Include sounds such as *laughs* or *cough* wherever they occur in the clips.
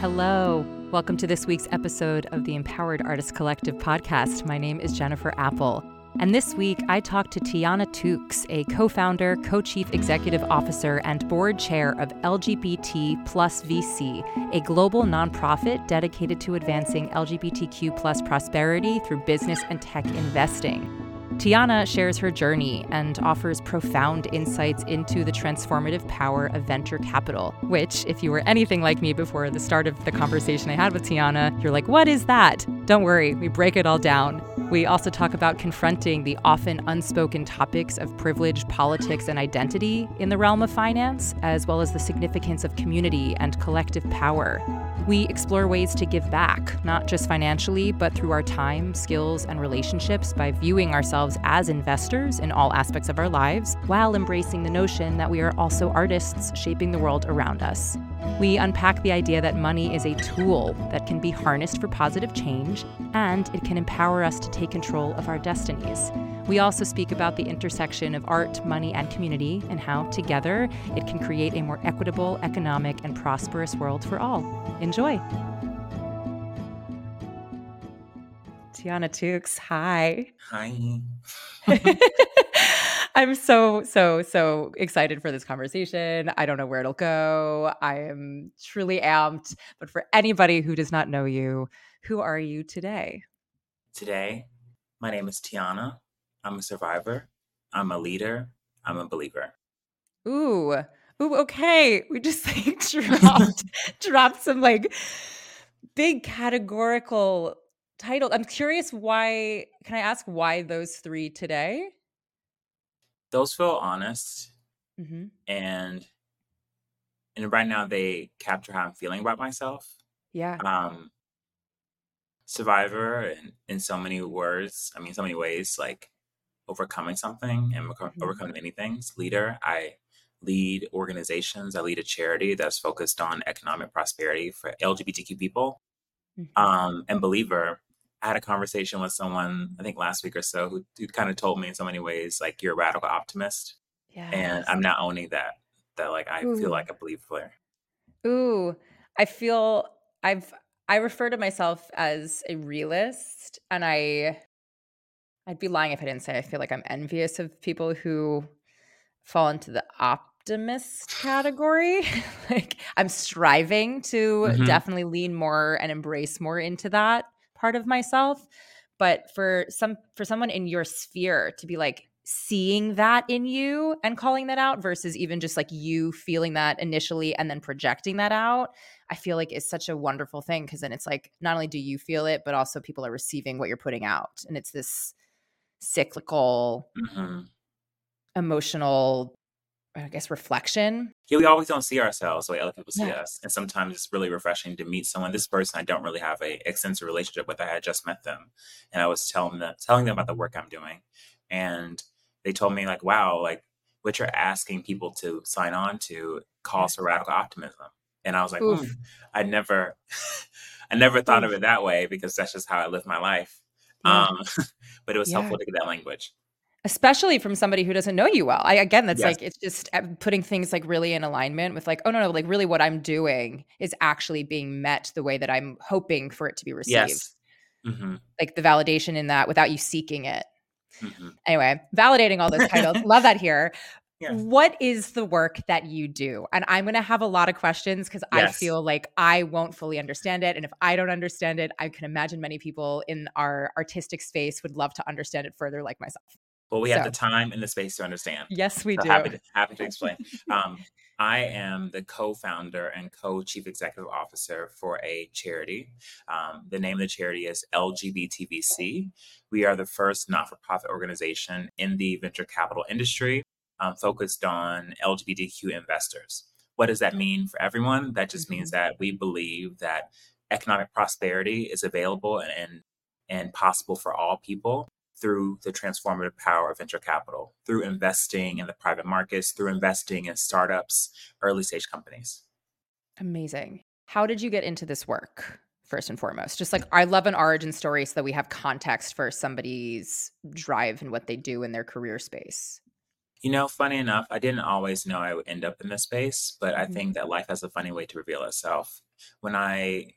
Hello. Welcome to this week's episode of the Empowered Artist Collective podcast. My name is Jennifer Apple. And this week, I talked to Tiana Tukes, a co founder, co chief executive officer, and board chair of LGBT Plus VC, a global nonprofit dedicated to advancing LGBTQ plus prosperity through business and tech investing. Tiana shares her journey and offers profound insights into the transformative power of venture capital, which, if you were anything like me before the start of the conversation I had with Tiana, you're like, what is that? Don't worry, we break it all down. We also talk about confronting the often unspoken topics of privilege, politics, and identity in the realm of finance, as well as the significance of community and collective power. We explore ways to give back, not just financially, but through our time, skills, and relationships by viewing ourselves as investors in all aspects of our lives, while embracing the notion that we are also artists shaping the world around us. We unpack the idea that money is a tool that can be harnessed for positive change, and it can empower us to take control of our destinies. We also speak about the intersection of art, money, and community, and how, together, it can create a more equitable, economic, and prosperous world for all. Enjoy. Tiana Tukes, hi. Hi. *laughs* I'm so, so, so excited for this conversation. I don't know where it'll go. I am truly amped. But for anybody who does not know you, who are you today? Today, my name is Tiana. I'm a survivor. I'm a leader. I'm a believer. Ooh. Ooh, okay. We just *laughs* like *laughs* dropped dropped some like big categorical title. I'm curious why can I ask why those three today? Those feel honest hmm and and right now they capture how I'm feeling about myself. Yeah. Um survivor in, in so many words, I mean so many ways, like overcoming something and overco- hmm overcoming many things. Leader, I lead organizations. I lead a charity that's focused on economic prosperity for LGBTQ people. hmm Um, and believer, I had a conversation with someone, I think last week or so, who, who kind of told me in so many ways, like, you're a radical optimist. Yeah. And I'm not owning that, that like I feel like a believer. Ooh. I feel I've I refer to myself as a realist and I I'd be lying if I didn't say I feel like I'm envious of people who fall into the optimist category. *laughs* like I'm striving to hmm definitely lean more and embrace more into that part of myself. But for some for someone in your sphere to be like seeing that in you and calling that out versus even just like you feeling that initially and then projecting that out, I feel like is such a wonderful thing because then it's like not only do you feel it, but also people are receiving what you're putting out. And it's this cyclical hmm emotional I guess reflection. Yeah, we always don't see ourselves the way other people see Yeah. us. And sometimes it's really refreshing to meet someone. This person I don't really have a extensive relationship with. I had just met them. And I was telling them telling them about the work I'm doing. And they told me like, wow, like what you're asking people to sign on to calls for radical optimism. And I was like, Oof. I never *laughs* I never thought of it that way because that's just how I live my life. Yeah. Um, *laughs* but it was Yeah. helpful to get that language. Especially from somebody who doesn't know you well. I again, that's Yes. like it's just uh, putting things like really in alignment with like, oh no, no, like really what I'm doing is actually being met the way that I'm hoping for it to be received. Yes. hmm Like the validation in that without you seeking it. hmm Anyway, validating all those titles. Love that here. What is the work that you do? And I'm going to have a lot of questions because I feel like I won't fully understand it. And if I don't understand it, I can imagine many people in our artistic space would love to understand it further, like myself. Well, we have the time and the space to understand. yes, we So do. happy to happy to explain. *laughs* Um, I am the co-founder and co-chief executive officer for a charity. Um, the name of the charity is LGBTVC. We are the first not-for-profit organization in the venture capital industry um, focused on LGBTQ investors. What does that mean for everyone? That just means Mhm. that we believe that economic prosperity is available and and possible for all people through the transformative power of venture capital, through investing in the private markets, through investing in startups, early stage companies. Amazing. How did you get into this work? First and foremost, just like I love an origin story so that we have context for somebody's drive and what they do in their career space. You know, funny enough, I didn't always know I would end up in this space, but I Mhm. think that life has a funny way to reveal itself. When I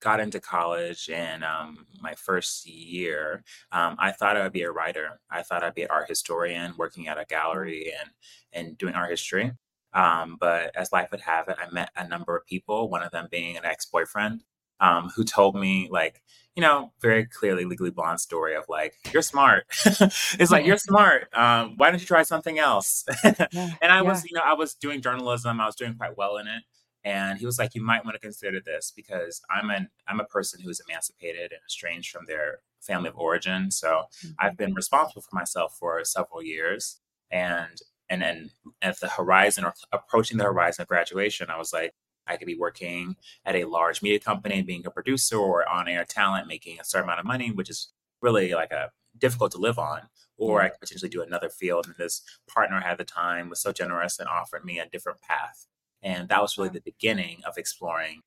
got into college in um, my first year, um, I thought I would be a writer. I thought I'd be an art historian working at a Mm. gallery and and doing art history. Um, but as life would have it, I met a number of people, one of them being an ex-boyfriend, um, who told me like, you know, very clearly legally blonde story of like, you're smart. *laughs* it's like you're smart. Um, why don't you try something else? *laughs* Yeah, and I yeah. was, you know, I was doing journalism. I was doing quite well in it. And he was like, you might want to consider this because I'm an I'm a person who is emancipated and estranged from their family of origin. So I've Mhm. been responsible for myself for several years. And and then at the horizon or approaching the horizon of graduation, I was like, I could be working at a large media company, being a producer or on air talent, making a certain amount of money, which is really like a difficult to live on. Or I could potentially do another field. And this partner at the time was so generous and offered me a different path. And that was really the beginning of exploring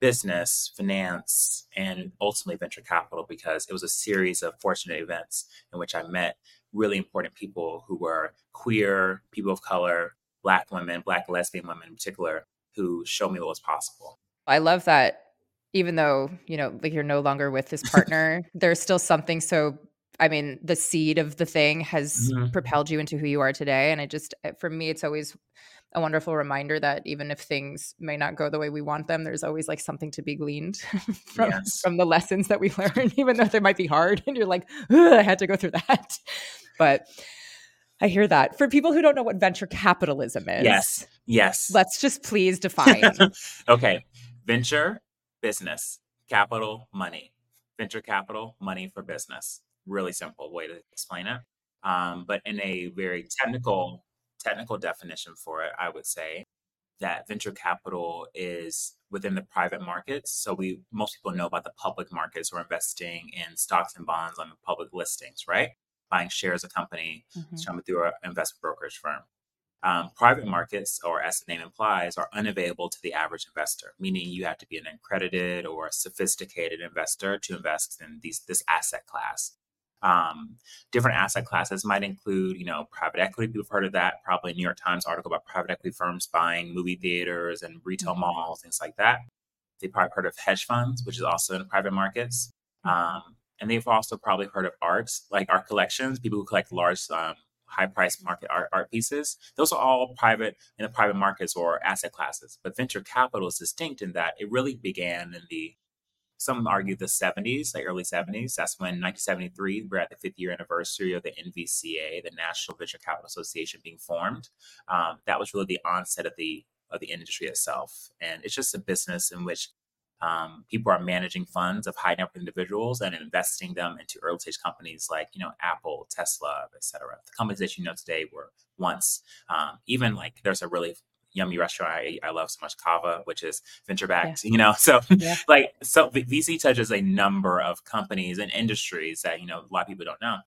business, finance, and ultimately venture capital because it was a series of fortunate events in which I met really important people who were queer, people of color, Black women, Black lesbian women in particular, who showed me what was possible. I love that even though, you know, like you're no longer with this *laughs* partner, there's still something so I mean, the seed of the thing has Mhm. propelled you into who you are today. And it just, uh, for me, it's always a wonderful reminder that even if things may not go the way we want them, there's always like something to be gleaned *laughs* from Yes. from the lessons that we learn, *laughs* even though they might be hard. And you're like, I had to go through that. But I hear that. For people who don't know what venture capitalism is, Yes. Yes. let's just please define. *laughs* okay. Venture, business, capital, money. Venture capital, money for business. Really simple way to explain it. Um, but in a very technical, technical definition for it, I would say that venture capital is within the private markets. So we most people know about the public markets or investing in stocks and bonds on the public listings, right? Buying shares of a company, Mhm. coming through an investment brokerage firm. Um, private markets, or as the name implies, are unavailable to the average investor, meaning you have to be an accredited or sophisticated investor to invest in these this asset class. Um, different asset classes might include, you know, private equity. People have heard of that. Probably a New York Times article about private equity firms buying movie theaters and retail Mhm. malls, things like that. They've probably heard of hedge funds, which is also in private markets. Mhm. Um, and they've also probably heard of arts, like art collections, people who collect large, um, high price market art, art pieces. Those are all private in the private markets or asset classes. But venture capital is distinct in that it really began in the some argue the 70s, like early 70s. That's when 1973, we're at the fifth year anniversary of the NVCA, the National Venture Capital Association, being formed. Um, that was really the onset of the of the industry itself, and it's just a business in which um, people are managing funds of high net worth individuals and investing them into early stage companies like you know Apple, Tesla, et cetera. The companies that you know today were once um, even like there's a really yummy restaurant I, I love so much, Cava, which is venture Yeah. backed. You know, *laughs* so Yeah. like so VC touches a number of companies and industries that you know a lot of people don't know.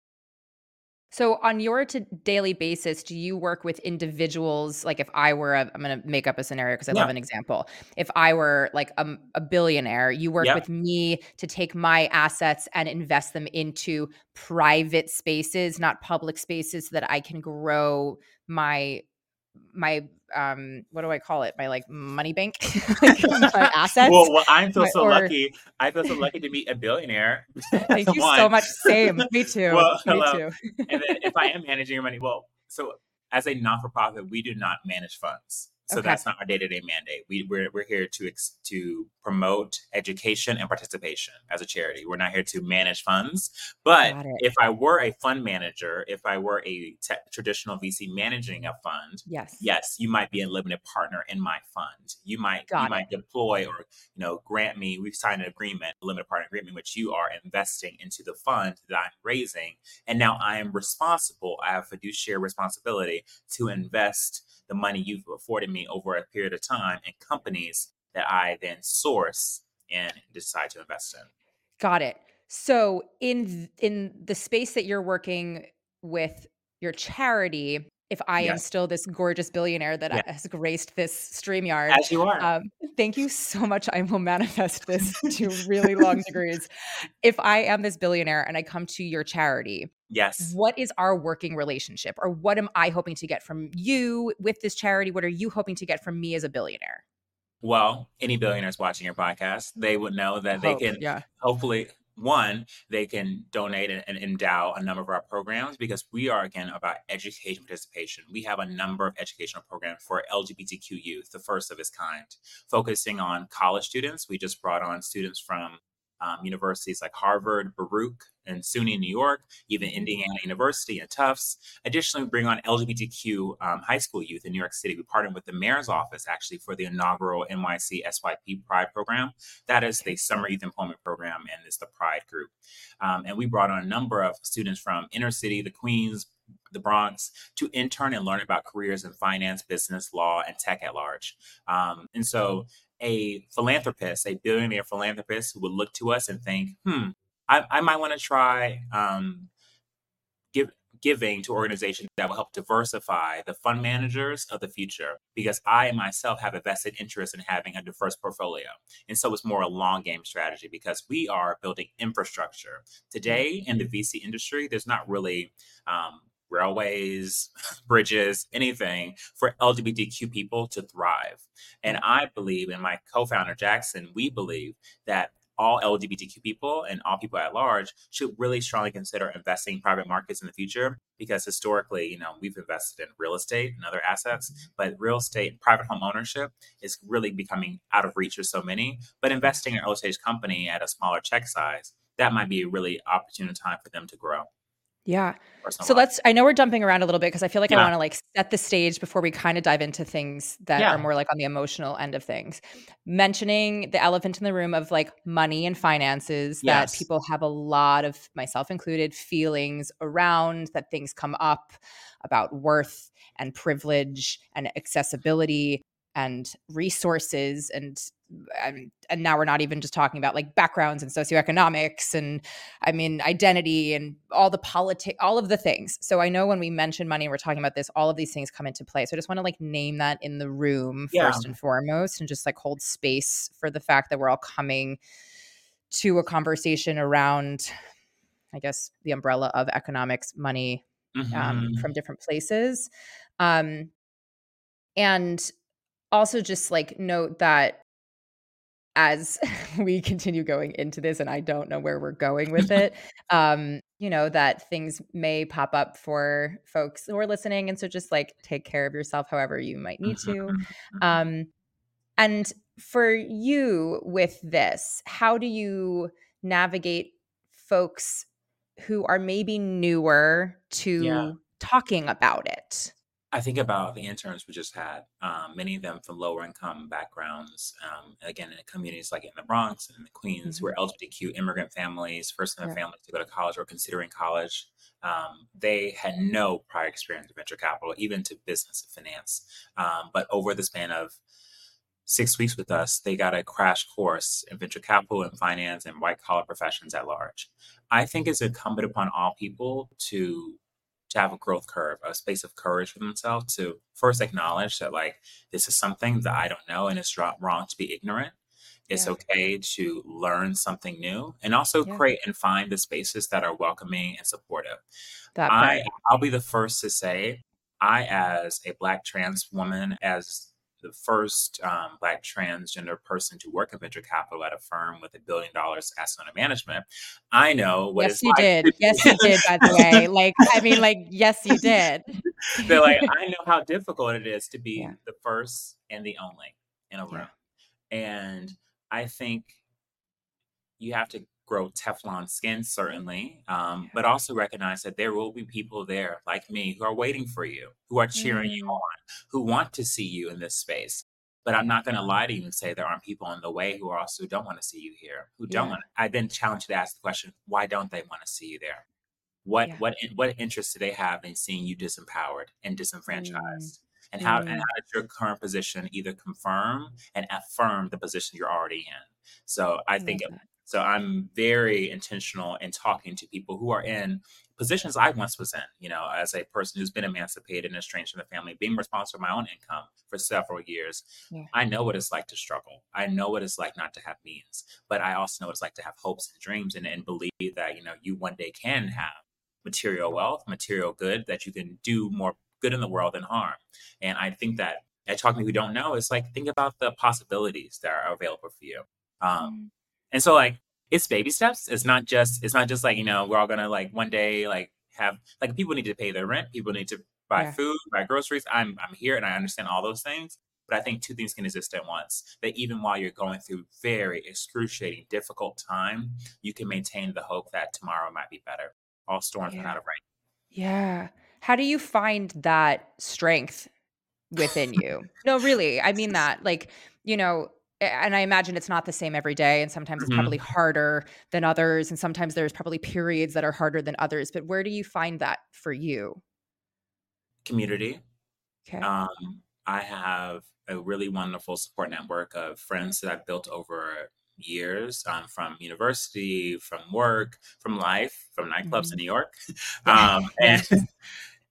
So on your to daily basis, do you work with individuals? Like if I were, a, I'm going to make up a scenario because I love an example. If I were like a billionaire, you work Yep. with me to take my assets and invest them into private spaces, not public spaces, so that I can grow my my um what do I call it? My like money bank, *laughs* like *laughs* my assets. well, well, I feel My, so or lucky. I feel so lucky to meet a billionaire. *laughs* thank you so much. Same. Me too. Well, me hello. too. and then if I am managing your money, well, so as a non for profit, we do not manage funds. So Okay. that's not our day to day mandate. We, we're, we're here to ex- to promote education and participation as a charity. We're not here to manage funds. But if I were a fund manager, if I were a te- traditional VC managing a fund, Yes. yes, you might be a limited partner in my fund. You might Got you it. might deploy or you know grant me. We've signed an agreement, a limited partner agreement, which you are investing into the fund that I'm raising, and now I am responsible. I have fiduciary responsibility to invest the money you've afforded me over a period of time in companies that I then source and decide to invest in. Got it. So in in the space that you're working with your charity, if I am still this gorgeous billionaire that uh, has graced this StreamYard, as you are. um, thank you so much. I will manifest this to really *laughs* long degrees. If I am this billionaire and I come to your charity, Yes. What is our working relationship? Or what am I hoping to get from you with this charity? What are you hoping to get from me as a billionaire? Well, any mm-hmm. billionaires watching your podcast, they would know that Hope, they oh, can yeah. hopefully one, they can donate and, and, endow a number of our programs because we are again about education participation. We have a number of educational programs for LGBTQ youth, the first of its kind, focusing on college students. We just brought on students from um, universities like Harvard, Baruch, and SUNY New York, even Indiana University and Tufts. Additionally, we bring on LGBTQ um, high school youth in New York City. We partnered with the mayor's office actually for the inaugural NYC SYEP Pride program. That is the summer youth employment program and it's the Pride group. Um, and we brought on a number of students from inner city, the Queens, the Bronx to intern and learn about careers in finance, business, law, and tech at large. Um, and so a philanthropist, a billionaire philanthropist who would look to us and think, hmm, I, I might want to try um, give, giving to organizations that will help diversify the fund managers of the future because I myself have a vested interest in having a diverse portfolio. And so it's more a long game strategy because we are building infrastructure. Today in the VC industry, there's not really um, railways, *sighs* bridges, anything for LGBTQ people to thrive. And I believe, and my co founder Jackson, we believe that all LGBTQ people and all people at large should really strongly consider investing in private markets in the future because historically, you know, we've invested in real estate and other assets, mm-hmm. but real estate, and private home ownership is really becoming out of reach for so many. But investing in an early stage company at a smaller check size, that might be a really opportune time for them to grow. Yeah. So let's I know we're jumping around a little bit because I feel like yeah. I want to like set the stage before we kind of dive into things that yeah. are more like on the emotional end of things. Mentioning the elephant in the room of like money and finances yes. that people have a lot of myself included feelings around that things come up about worth and privilege and accessibility and resources and and, and now we're not even just talking about like backgrounds and socioeconomics and I mean identity and all the politics, all of the things. So I know when we mention money, we're talking about this, all of these things come into play. So I just want to like name that in the room yeah. first and foremost, and just like hold space for the fact that we're all coming to a conversation around, I guess, the umbrella of economics, money um, mm-hmm. um, from different places. Um, and also just like note that as *laughs* we continue going into this and i don't know where we're going with *laughs* it um you know that things may pop up for folks who are listening and so just like take care of yourself however you might need to mm-hmm, mm-hmm. um and for you with this how do you navigate folks who are maybe newer to yeah. talking about it I think about the interns we just had, um, many of them from lower income backgrounds. Um, again, in communities like in the Bronx and in the Queens, mm-hmm. where LGBTQ immigrant families, first in their yeah. families to go to college or considering college, um, they had no prior experience in venture capital, even to business and finance. Um, but over the span of six weeks with us, they got a crash course in venture capital and finance and white collar professions at large. I think it's incumbent upon all people to to have a growth curve, a space of courage for themselves to first acknowledge that like this is something that I don't know and it's wrong to be ignorant. It's yeah. okay to learn something new and also yeah. create and find the spaces that are welcoming and supportive. That I, I'll be the first to say, I, as a Black trans woman, as the first um, Black transgender person to work in venture capital at a firm with a billion dollars asset under management. I know what yes, you like did. yes, you did. By the way, *laughs* like I mean, like yes, you did. They're like, I know how difficult it is to be yeah. the first and the only in a room, yeah. and I think you have to grow Teflon skin, certainly, um, but also recognize that there will be people there like me who are waiting for you, who are cheering mm. you on, who want to see you in this space. But I'm not going to lie to you and say there aren't people on the way who also don't want to see you here, who don't yeah. want. I then challenge you to ask the question: Why don't they want to see you there? What yeah. what what interest do they have in seeing you disempowered and disenfranchised? Mm. And how, mm. and how does your current position either confirm and affirm the position you're already in? So I, I think so I'm very intentional in talking to people who are in positions I once was in, you know, as a person who's been emancipated and estranged from the family, being responsible for my own income for several years. Yeah. I know what it's like to struggle. I know what it's like not to have means, but I also know what it's like to have hopes and dreams and, and believe that, you know, you one day can have material wealth, material good, that you can do more good in the world than harm. And I think that at talking to people who don't know, it's like think about the possibilities that are available for you. Um, mm. And so like it's baby steps. It's not just it's not just like, you know, we're all gonna like one day like have like people need to pay their rent, people need to buy yeah. food, buy groceries. I'm I'm here and I understand all those things. But I think two things can exist at once. That even while you're going through very excruciating, difficult time, you can maintain the hope that tomorrow might be better. All storms yeah. are not of rain. Yeah. How do you find that strength within you? no, really. I mean *laughs* that. Like, you know, and I imagine it's not the same every day. And sometimes it's mm-hmm. probably harder than others. And sometimes there's probably periods that are harder than others. But where do you find that for you? Community. Okay. Um, I have a really wonderful support network of friends that I've built over years um, from university, from work, from life, from nightclubs mm-hmm. in New York. *laughs* Um, and *laughs*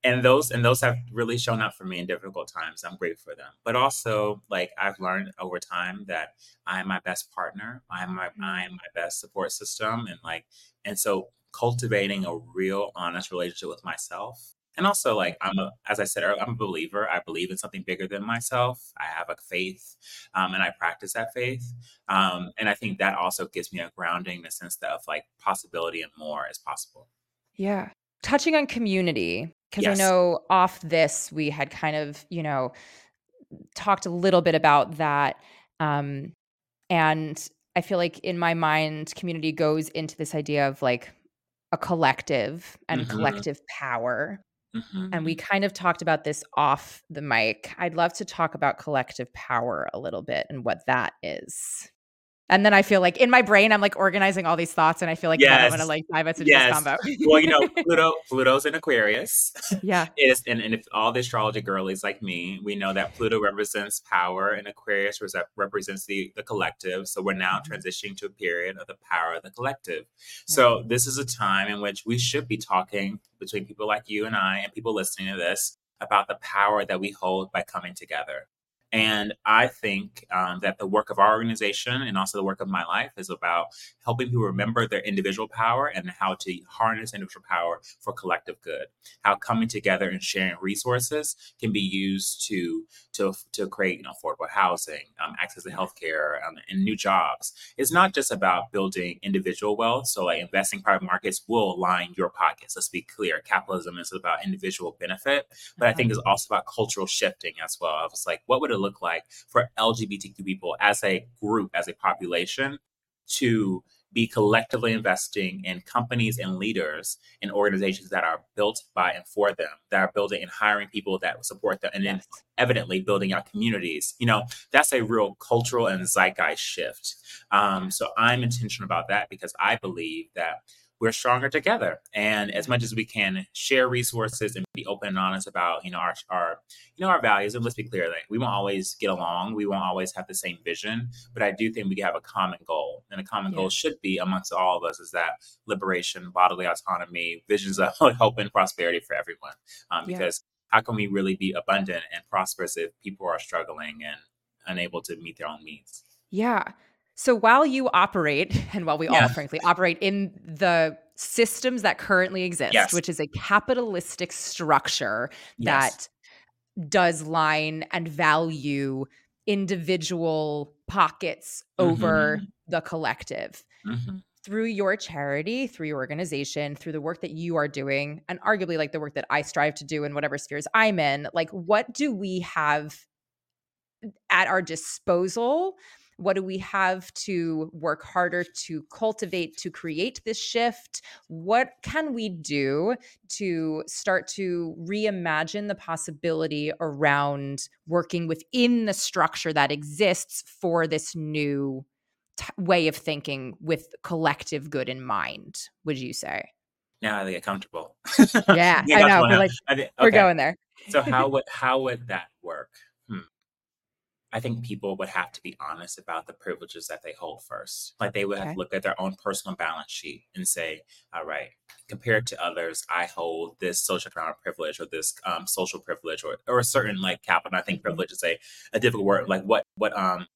and those and those have really shown up for me in difficult times. I'm grateful for them. But also, like I've learned over time that I'm my best partner. I'm my I'm mm-hmm. my best support system, and like and so cultivating a real honest relationship with myself. And also, like I'm a, as I said earlier, I'm a believer. I believe in something bigger than myself. I have a faith, um, and I practice that faith. Um, and I think that also gives me a grounding in the sense that of like possibility and more is possible. Yeah, touching on community because yes. I know off this we had kind of, you know, talked a little bit about that. Um, and I feel like in my mind, community goes into this idea of like a collective and mm-hmm. collective power. Mm-hmm. And we kind of talked about this off the mic. I'd love to talk about collective power a little bit and what that is. And then I feel like in my brain, I'm like organizing all these thoughts, and I feel like yes. I'm gonna like dive into yes. this combo. well, you know, *laughs* Pluto, Pluto's in Aquarius. Yeah, *laughs* is and, and if all the astrology girlies like me, we know that Pluto represents power, and Aquarius represents the the collective. So we're now mm-hmm. transitioning to a period of the power of the collective. So this is a time in which we should be talking between people like you and I, and people listening to this about the power that we hold by coming together. And I think um, that the work of our organization and also the work of my life is about helping people remember their individual power and how to harness individual power for collective good. How coming together and sharing resources can be used to to, to create you know, affordable housing, um, access to healthcare, um, and new jobs. It's not just about building individual wealth. So, like investing private markets will line your pockets. Let's be clear. Capitalism is about individual benefit, but I think it's mm-hmm. also about cultural shifting as well. I was like, what would it look like for LGBTQ people as a group, as a population, to be collectively investing in companies and leaders and organizations that are built by and for them, that are building and hiring people that support them, and then evidently building out communities. You know, that's a real cultural and zeitgeist shift. Um, so I'm intentional about that because I believe that we're stronger together. And as much as we can share resources and be open and honest about, you know, our, our you know, our values. And let's be clear, like we won't always get along. We won't always have the same vision, but I do think we have a common goal. And a common yeah. goal should be amongst all of us is that liberation, bodily autonomy, visions of *laughs* hope and prosperity for everyone. Um, because yeah. how can we really be abundant and prosperous if people are struggling and unable to meet their own needs? Yeah. So while you operate, *laughs* and while we yeah. all frankly operate in the systems that currently exist, yes. which is a capitalistic structure yes. that does line and value individual pockets over mm-hmm. the collective. Mm-hmm. Through your charity, through your organization, through the work that you are doing, and arguably like the work that I strive to do in whatever spheres I'm in, like what do we have at our disposal what do we have to work harder to cultivate to create this shift? What can we do to start to reimagine the possibility around working within the structure that exists for this new t- way of thinking with collective good in mind, would you say? Now I get comfortable. yeah, *laughs* I know. We're like, I think, okay. we're going there. so how *laughs* would how would that work? I think people would have to be honest about the privileges that they hold first. Like they would okay. have to look at their own personal balance sheet and say, all right, compared to others, I hold this social economic privilege or this um, social privilege or, or a certain like capital. I think mm-hmm. privilege is a, a difficult word. Like what, what, um,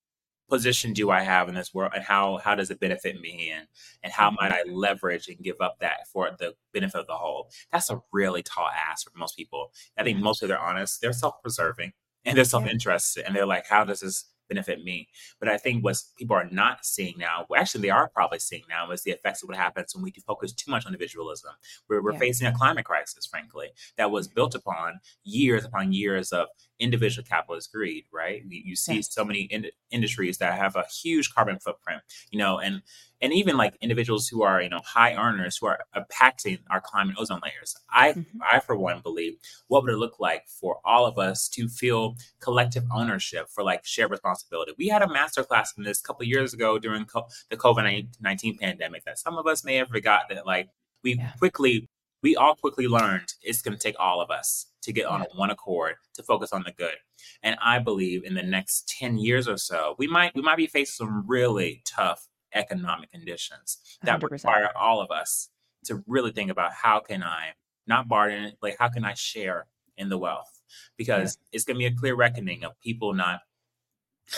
position do I have in this world and how how does it benefit me and and how might Mm-hmm. I leverage and give up that for the benefit of the whole? That's a really tall ask for most people. I think most of they're honest, they're self-preserving and they're self-interested and they're like, how does this benefit me? But I think what people are not seeing now, well, actually they are probably seeing now, is the effects of what happens when we focus too much on individualism. We're, we're Yeah. facing a climate crisis, frankly, that was built upon years upon years of individual capitalist greed, right? You, you see Yeah. so many in, industries that have a huge carbon footprint, you know, and and even like individuals who are, you know, high earners who are impacting our climate ozone layers. I Mhm. I for one believe what would it look like for all of us to feel collective ownership for like shared responsibility. We had a master class in this a couple years ago during co- the COVID nineteen pandemic that some of us may have forgot that like we Yeah. quickly we all quickly learned it's going to take all of us to get on Yeah. one accord to focus on the good. And I believe in the next 10 years or so, we might we might be facing some really tough economic conditions that 100%. require all of us to really think about how can I not barter, like how can I share in the wealth? Because it's going to be a clear reckoning of people not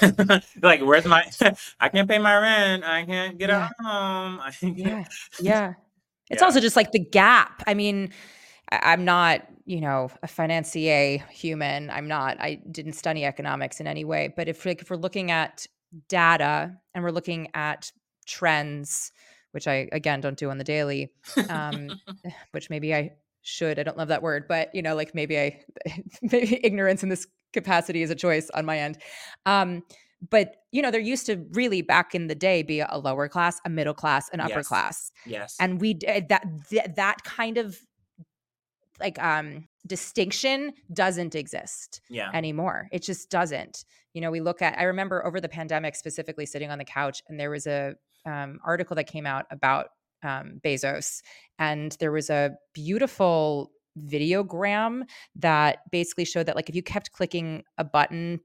*laughs* like where's my *laughs* I can't pay my rent, I can't get Yeah. a home, I can't Yeah. *laughs* Yeah. It's Yeah. also just like the gap. I mean, I- I'm not, you know, a financier human. I'm not. I didn't study economics in any way. But if like if we're looking at data and we're looking at trends, which I again don't do on the daily, um, *laughs* which maybe I should. I don't love that word, but you know, like maybe I *laughs* maybe ignorance in this capacity is a choice on my end. Um, but you know, there used to really back in the day be a lower class, a middle class, an upper Yes. class yes. and we eh, that th- that kind of like um distinction doesn't exist yeah. anymore it just doesn't you know we look at i remember over the pandemic specifically sitting on the couch and there was a um, article that came out about um, bezos and there was a beautiful videogram that basically showed that like if you kept clicking a button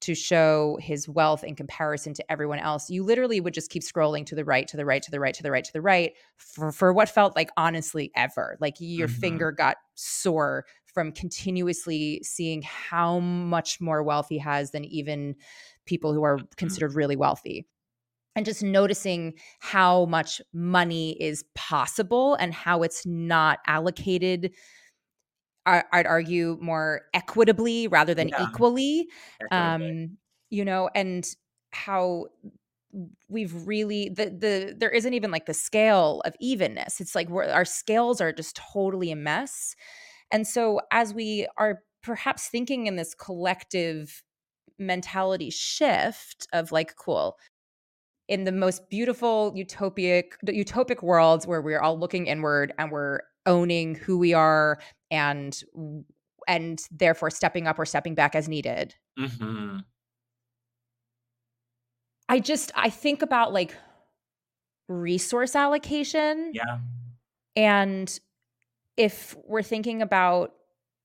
to show his wealth in comparison to everyone else you literally would just keep scrolling to the right to the right to the right to the right to the right for, for what felt like honestly ever. Like your Mhm. finger got sore from continuously seeing how much more wealth he has than even people who are considered really wealthy and just noticing how much money is possible and how it's not allocated i'd argue more equitably rather than Yeah. equally um you know and how we've really the the there isn't even like the scale of evenness. It's like we're, our scales are just totally a mess. And so as we are perhaps thinking in this collective mentality shift of like cool in the most beautiful utopic utopic worlds where we're all looking inward and we're owning who we are and and therefore stepping up or stepping back as needed Mhm. I just I think about like resource allocation Yeah. and if we're thinking about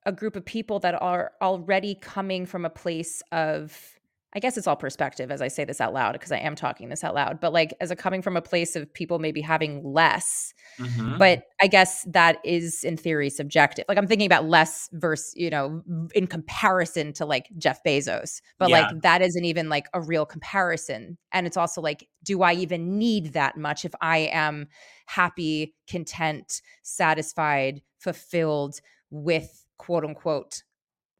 a group of people that are already coming from a place of I guess it's all perspective as I say this out loud because I am talking this out loud, but like as a coming from a place of people maybe having less, Mhm. but I guess that is in theory subjective. Like I'm thinking about less versus, you know, in comparison to like Jeff Bezos, but Yeah. like that isn't even like a real comparison. And it's also like, do I even need that much if I am happy, content, satisfied, fulfilled with quote unquote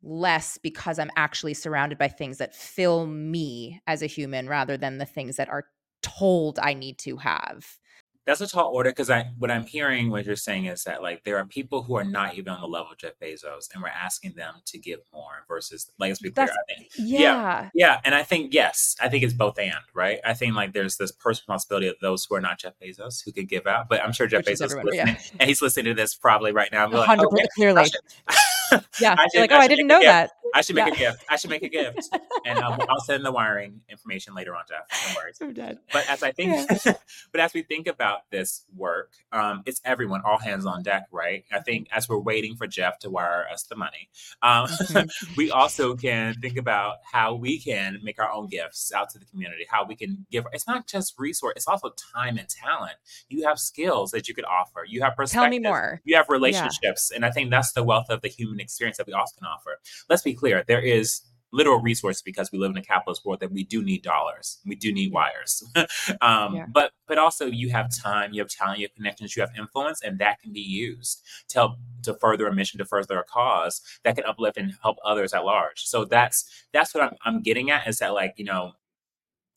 less because I'm actually surrounded by things that fill me as a human rather than the things that are told I need to have. That's a tall order because I what I'm hearing what you're saying is that like there are people who are not even on the level of Jeff Bezos and we're asking them to give more versus like let's be clear. I think Yeah. Yeah, and I think yes, I think it's both and right. I think like there's this personal responsibility of those who are not Jeff Bezos who could give out, but I'm sure Jeff Which Bezos is everyone, listening, yeah. *laughs* and he's listening to this probably right now. like, 100 "Okay, clearly. *laughs* I Yeah. I should- like, oh, I should didn't know gift. that. I should make Yeah. a gift. I should make a gift, and um, *laughs* I'll send the wiring information later on, Jeff. No worries. I'm dead. But as I think, *laughs* but as we think about this work, um, it's everyone, all hands on deck, right? I think as we're waiting for Jeff to wire us the money, um, Mhm. *laughs* we also can think about how we can make our own gifts out to the community. How we can give. It's not just resource; it's also time and talent. You have skills that you could offer. You have perspective. Tell me more. You have relationships, and I think that's the wealth of the human experience that we also can offer. Let's be clear: there is literal resource because we live in a capitalist world that we do need dollars we do need wires *laughs* um, yeah. but but also you have time you have talent you have connections you have influence and that can be used to help to further a mission to further a cause that can uplift and help others at large so that's that's what i'm, I'm getting at is that like you know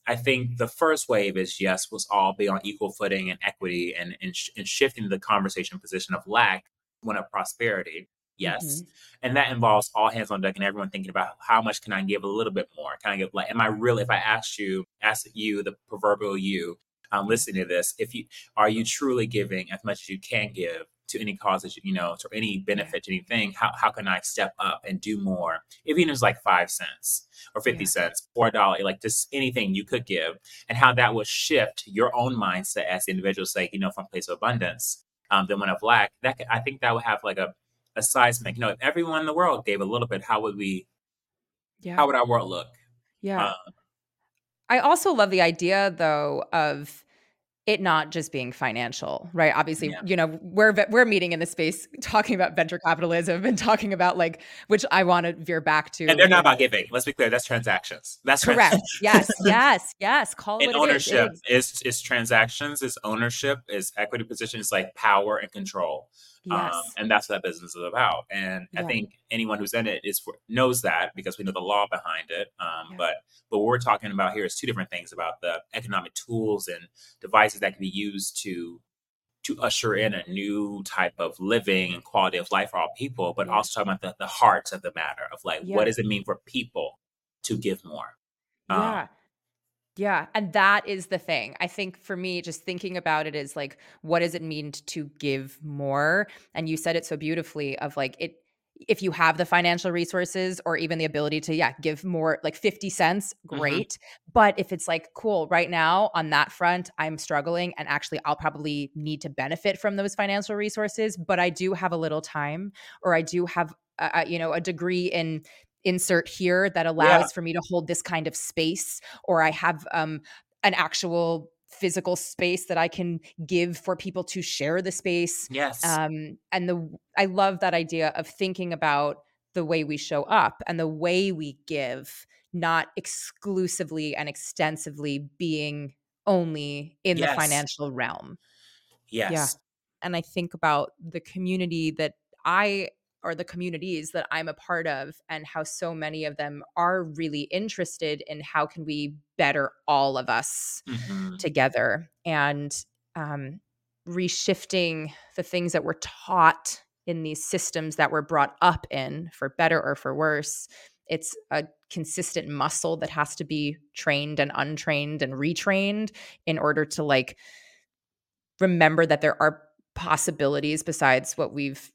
I think the first wave is yes, was all be on equal footing and equity and, and, sh- and shifting the conversation position of lack one of prosperity. Yes. Mm-hmm. And that involves all hands on deck and everyone thinking about how much can I give a little bit more? Can I give like am I really if I asked you, ask you, the proverbial you, um, listening to this, if you are you truly giving as much as you can give to any cause that you, you know, to any benefit to anything, how, how can I step up and do more? If Even if it's like five cents or 50 yeah. cents or a dollar, like just anything you could give, and how that will shift your own mindset as the individual, say, you know, from place of abundance um, than one of lack. That could, I think that would have like a a seismic. You know, if everyone in the world gave a little bit, how would we? Yeah. How would our world look? Yeah. Uh, I also love the idea, though, of it not just being financial, right? Obviously, yeah. you know, we're we're meeting in the space *laughs* talking about venture capitalism and talking about like which I want to veer back to. And they're not about giving. Let's be clear, that's transactions. That's correct. Trans- yes, *laughs* yes, yes. Call it ownership is. is is transactions, is ownership, is equity positions like power and control. Um, yes. Um, and that's what that business is about. And yeah. I think anyone who's in it is for, knows that because we know the law behind it. Um, yeah. But but what we're talking about here is two different things about the economic tools and devices that can be used to to usher in a new type of living and quality of life for all people, but also talking about the, the heart of the matter of like what does it mean for people to give more? Um, yeah. And that is the thing. I think for me, just thinking about it is like, what does it mean to give more? And you said it so beautifully of like, it, if you have the financial resources or even the ability to yeah give more like 50 cents mm-hmm. great mm-hmm. but if it's like cool right now on that front i'm struggling and actually i'll probably need to benefit from those financial resources but i do have a little time or i do have a, you know a degree in insert here that allows yeah. for me to hold this kind of space or i have um, an actual physical space that i can give for people to share the space yes um, and the i love that idea of thinking about the way we show up and the way we give not exclusively and extensively being only in yes. the financial realm yes yeah and i think about the community that i or the communities that I'm a part of and how so many of them are really interested in how can we better all of us mm-hmm. together and um, reshifting the things that we're taught in these systems that we're brought up in for better or for worse it's a consistent muscle that has to be trained and untrained and retrained in order to like remember that there are possibilities besides what we've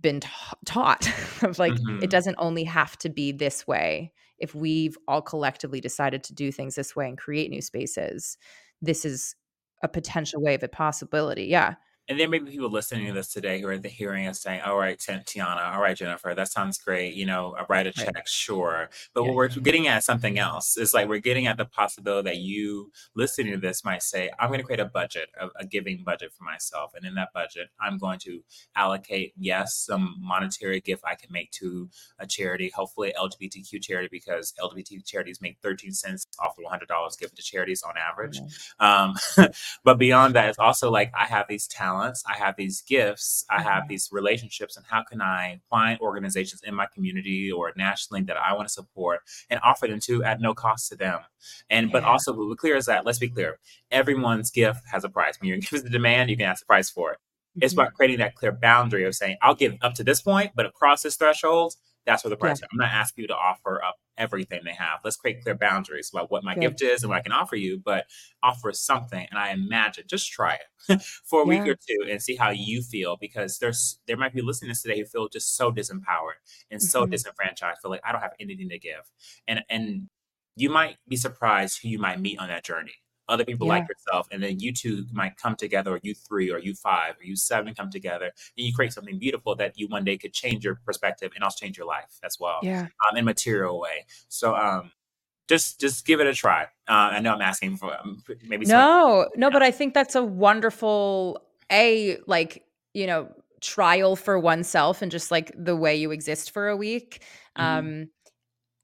been ta- taught *laughs* of like mm-hmm. it doesn't only have to be this way if we've all collectively decided to do things this way and create new spaces this is a potential way of a possibility yeah and there may be people listening to this today who are the hearing us saying, all right, Tiana, all right, Jennifer, that sounds great. You know, I write a check, right. sure. But yeah. what we're getting at something else. It's like we're getting at the possibility that you listening to this might say, I'm going to create a budget, a, a giving budget for myself. And in that budget, I'm going to allocate, yes, some monetary gift I can make to a charity, hopefully LGBTQ charity, because LGBT charities make 13 cents off of $100 given to charities on average. Mm-hmm. Um, *laughs* but beyond that, it's also like I have these talents talents, I have these gifts, I have mm-hmm. these relationships, and how can I find organizations in my community or nationally that I want to support and offer them to at no cost to them? And yeah. but also, what we're clear is that let's be clear, everyone's gift has a price. When you're *laughs* giving the demand, you can ask the price for it. Mm-hmm. It's about creating that clear boundary of saying, I'll give up to this point, but across this threshold, that's where the price. Yeah. I'm not asking you to offer up everything they have. Let's create clear boundaries about what my gift is and what I can offer you, but offer something. And I imagine just try it *laughs* for a yeah. week or two and see how you feel because there's there might be listeners today who feel just so disempowered and so mm-hmm. disenfranchised. Feel like I don't have anything to give, and and you might be surprised who you might meet on that journey other people yeah. like yourself, and then you two might come together, or you three, or you five, or you seven come together, and you create something beautiful that you one day could change your perspective and also change your life as well, yeah, um, in material way. So, um, just just give it a try. Uh, I know I'm asking for um, maybe no, *laughs* no, but I think that's a wonderful a like you know trial for oneself and just like the way you exist for a week. Mm-hmm. Um,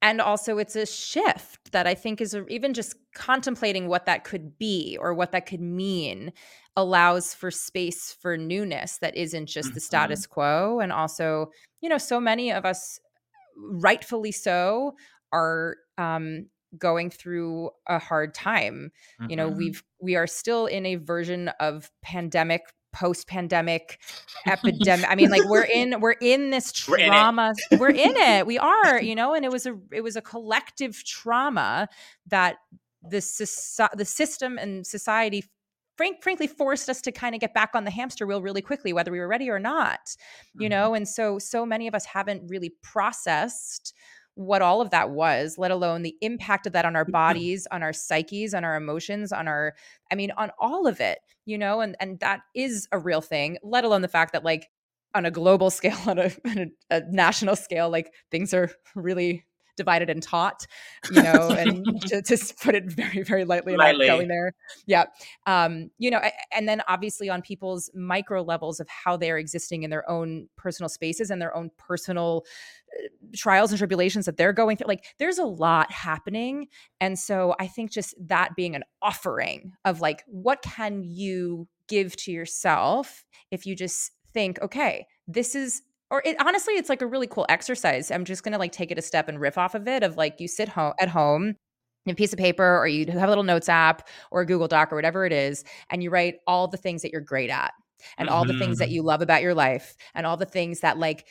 and also it's a shift that I think is a, even just contemplating what that could be or what that could mean allows for space for newness that isn't just mm-hmm. the status quo and also you know so many of us rightfully so are um going through a hard time mm-hmm. you know mm-hmm. we've we are still in a version of pandemic post pandemic epidemic i mean like we're *laughs* in we're in this trauma we're in, we're in it we are *laughs* you know and it was a it was a collective trauma that the the system and society frank, frankly forced us to kind of get back on the hamster wheel really quickly whether we were ready or not you mm-hmm. know and so so many of us haven't really processed what all of that was, let alone the impact of that on our mm-hmm. bodies, on our psyches, on our emotions, on our, I mean, on all of it, you know, and and that is a real thing, let alone the fact that like on a global *laughs* scale, on a, on a, a national scale, like things are really divided and taut, you know, *laughs* and to, to, put it very, very lightly, lightly. going there. Yeah. Um, you know, and then obviously on people's micro levels of how they're existing in their own personal spaces and their own personal uh, trials and tribulations that they're going through. Like there's a lot happening. And so I think just that being an offering of like, what can you give to yourself if you just think, okay, this is or it honestly it's like a really cool exercise i'm just gonna like take it a step and riff off of it of like you sit home at home a piece of paper or you have a little notes app or a google doc or whatever it is and you write all the things that you're great at and mm-hmm. all the things that mm-hmm. you love about your life and all the things that like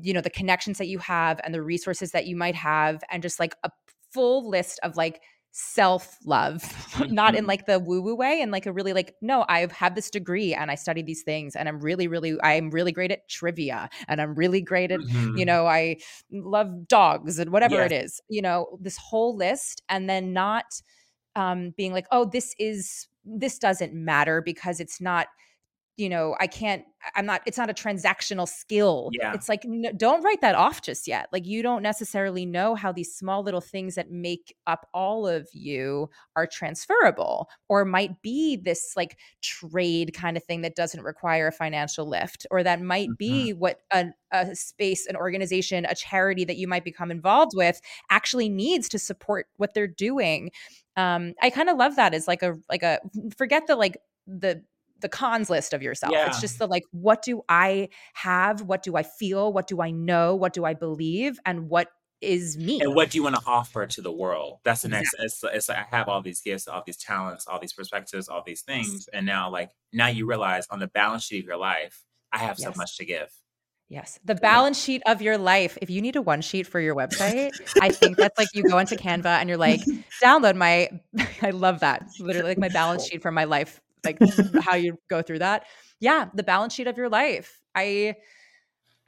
you know the connections that you have and the resources that you might have and just like a full list of like self love, *laughs* not in mm-hmm. like the woo woo way, and like a really like, no, I've had this degree and I studied these things and I'm really, really, I'm really great at trivia and I'm really great at, mm-hmm. you know, I love dogs and whatever yes. it is, you know, this whole list. And then not um, being like, oh, this is, this doesn't matter because it's not you know i can't i'm not it's not a transactional skill yeah. it's like no, don't write that off just yet like you don't necessarily know how these small little things that make up all of you are transferable or might be this like trade kind of thing that doesn't require a financial lift or that might mm-hmm. be what a, a space an organization a charity that you might become involved with actually needs to support what they're doing um i kind of love that as like a like a forget the like the the cons list of yourself. Yeah. It's just the like, what do I have? What do I feel? What do I know? What do I believe? And what is me? And what do you want to offer to the world? That's the next. It's, it's like I have all these gifts, all these talents, all these perspectives, all these things, and now like now you realize on the balance sheet of your life, I have so much to give. Yes. The balance sheet of your life. If you need a one sheet for your website, I think that's like you go into Canva and you're like, *laughs* download my, *laughs* I love that. Literally like my balance *laughs* sheet for my life like how you go through that. Yeah, the balance sheet of your life. I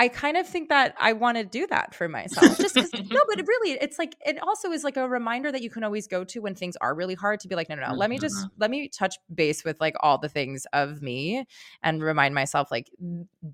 I kind of think that I want to do that for myself. Just because, *laughs* no, but it really, it's like it also is like a reminder that you can always go to when things are really hard to be like, no, no, no. Let me just mm-hmm. let me touch base with like all the things of me and remind myself like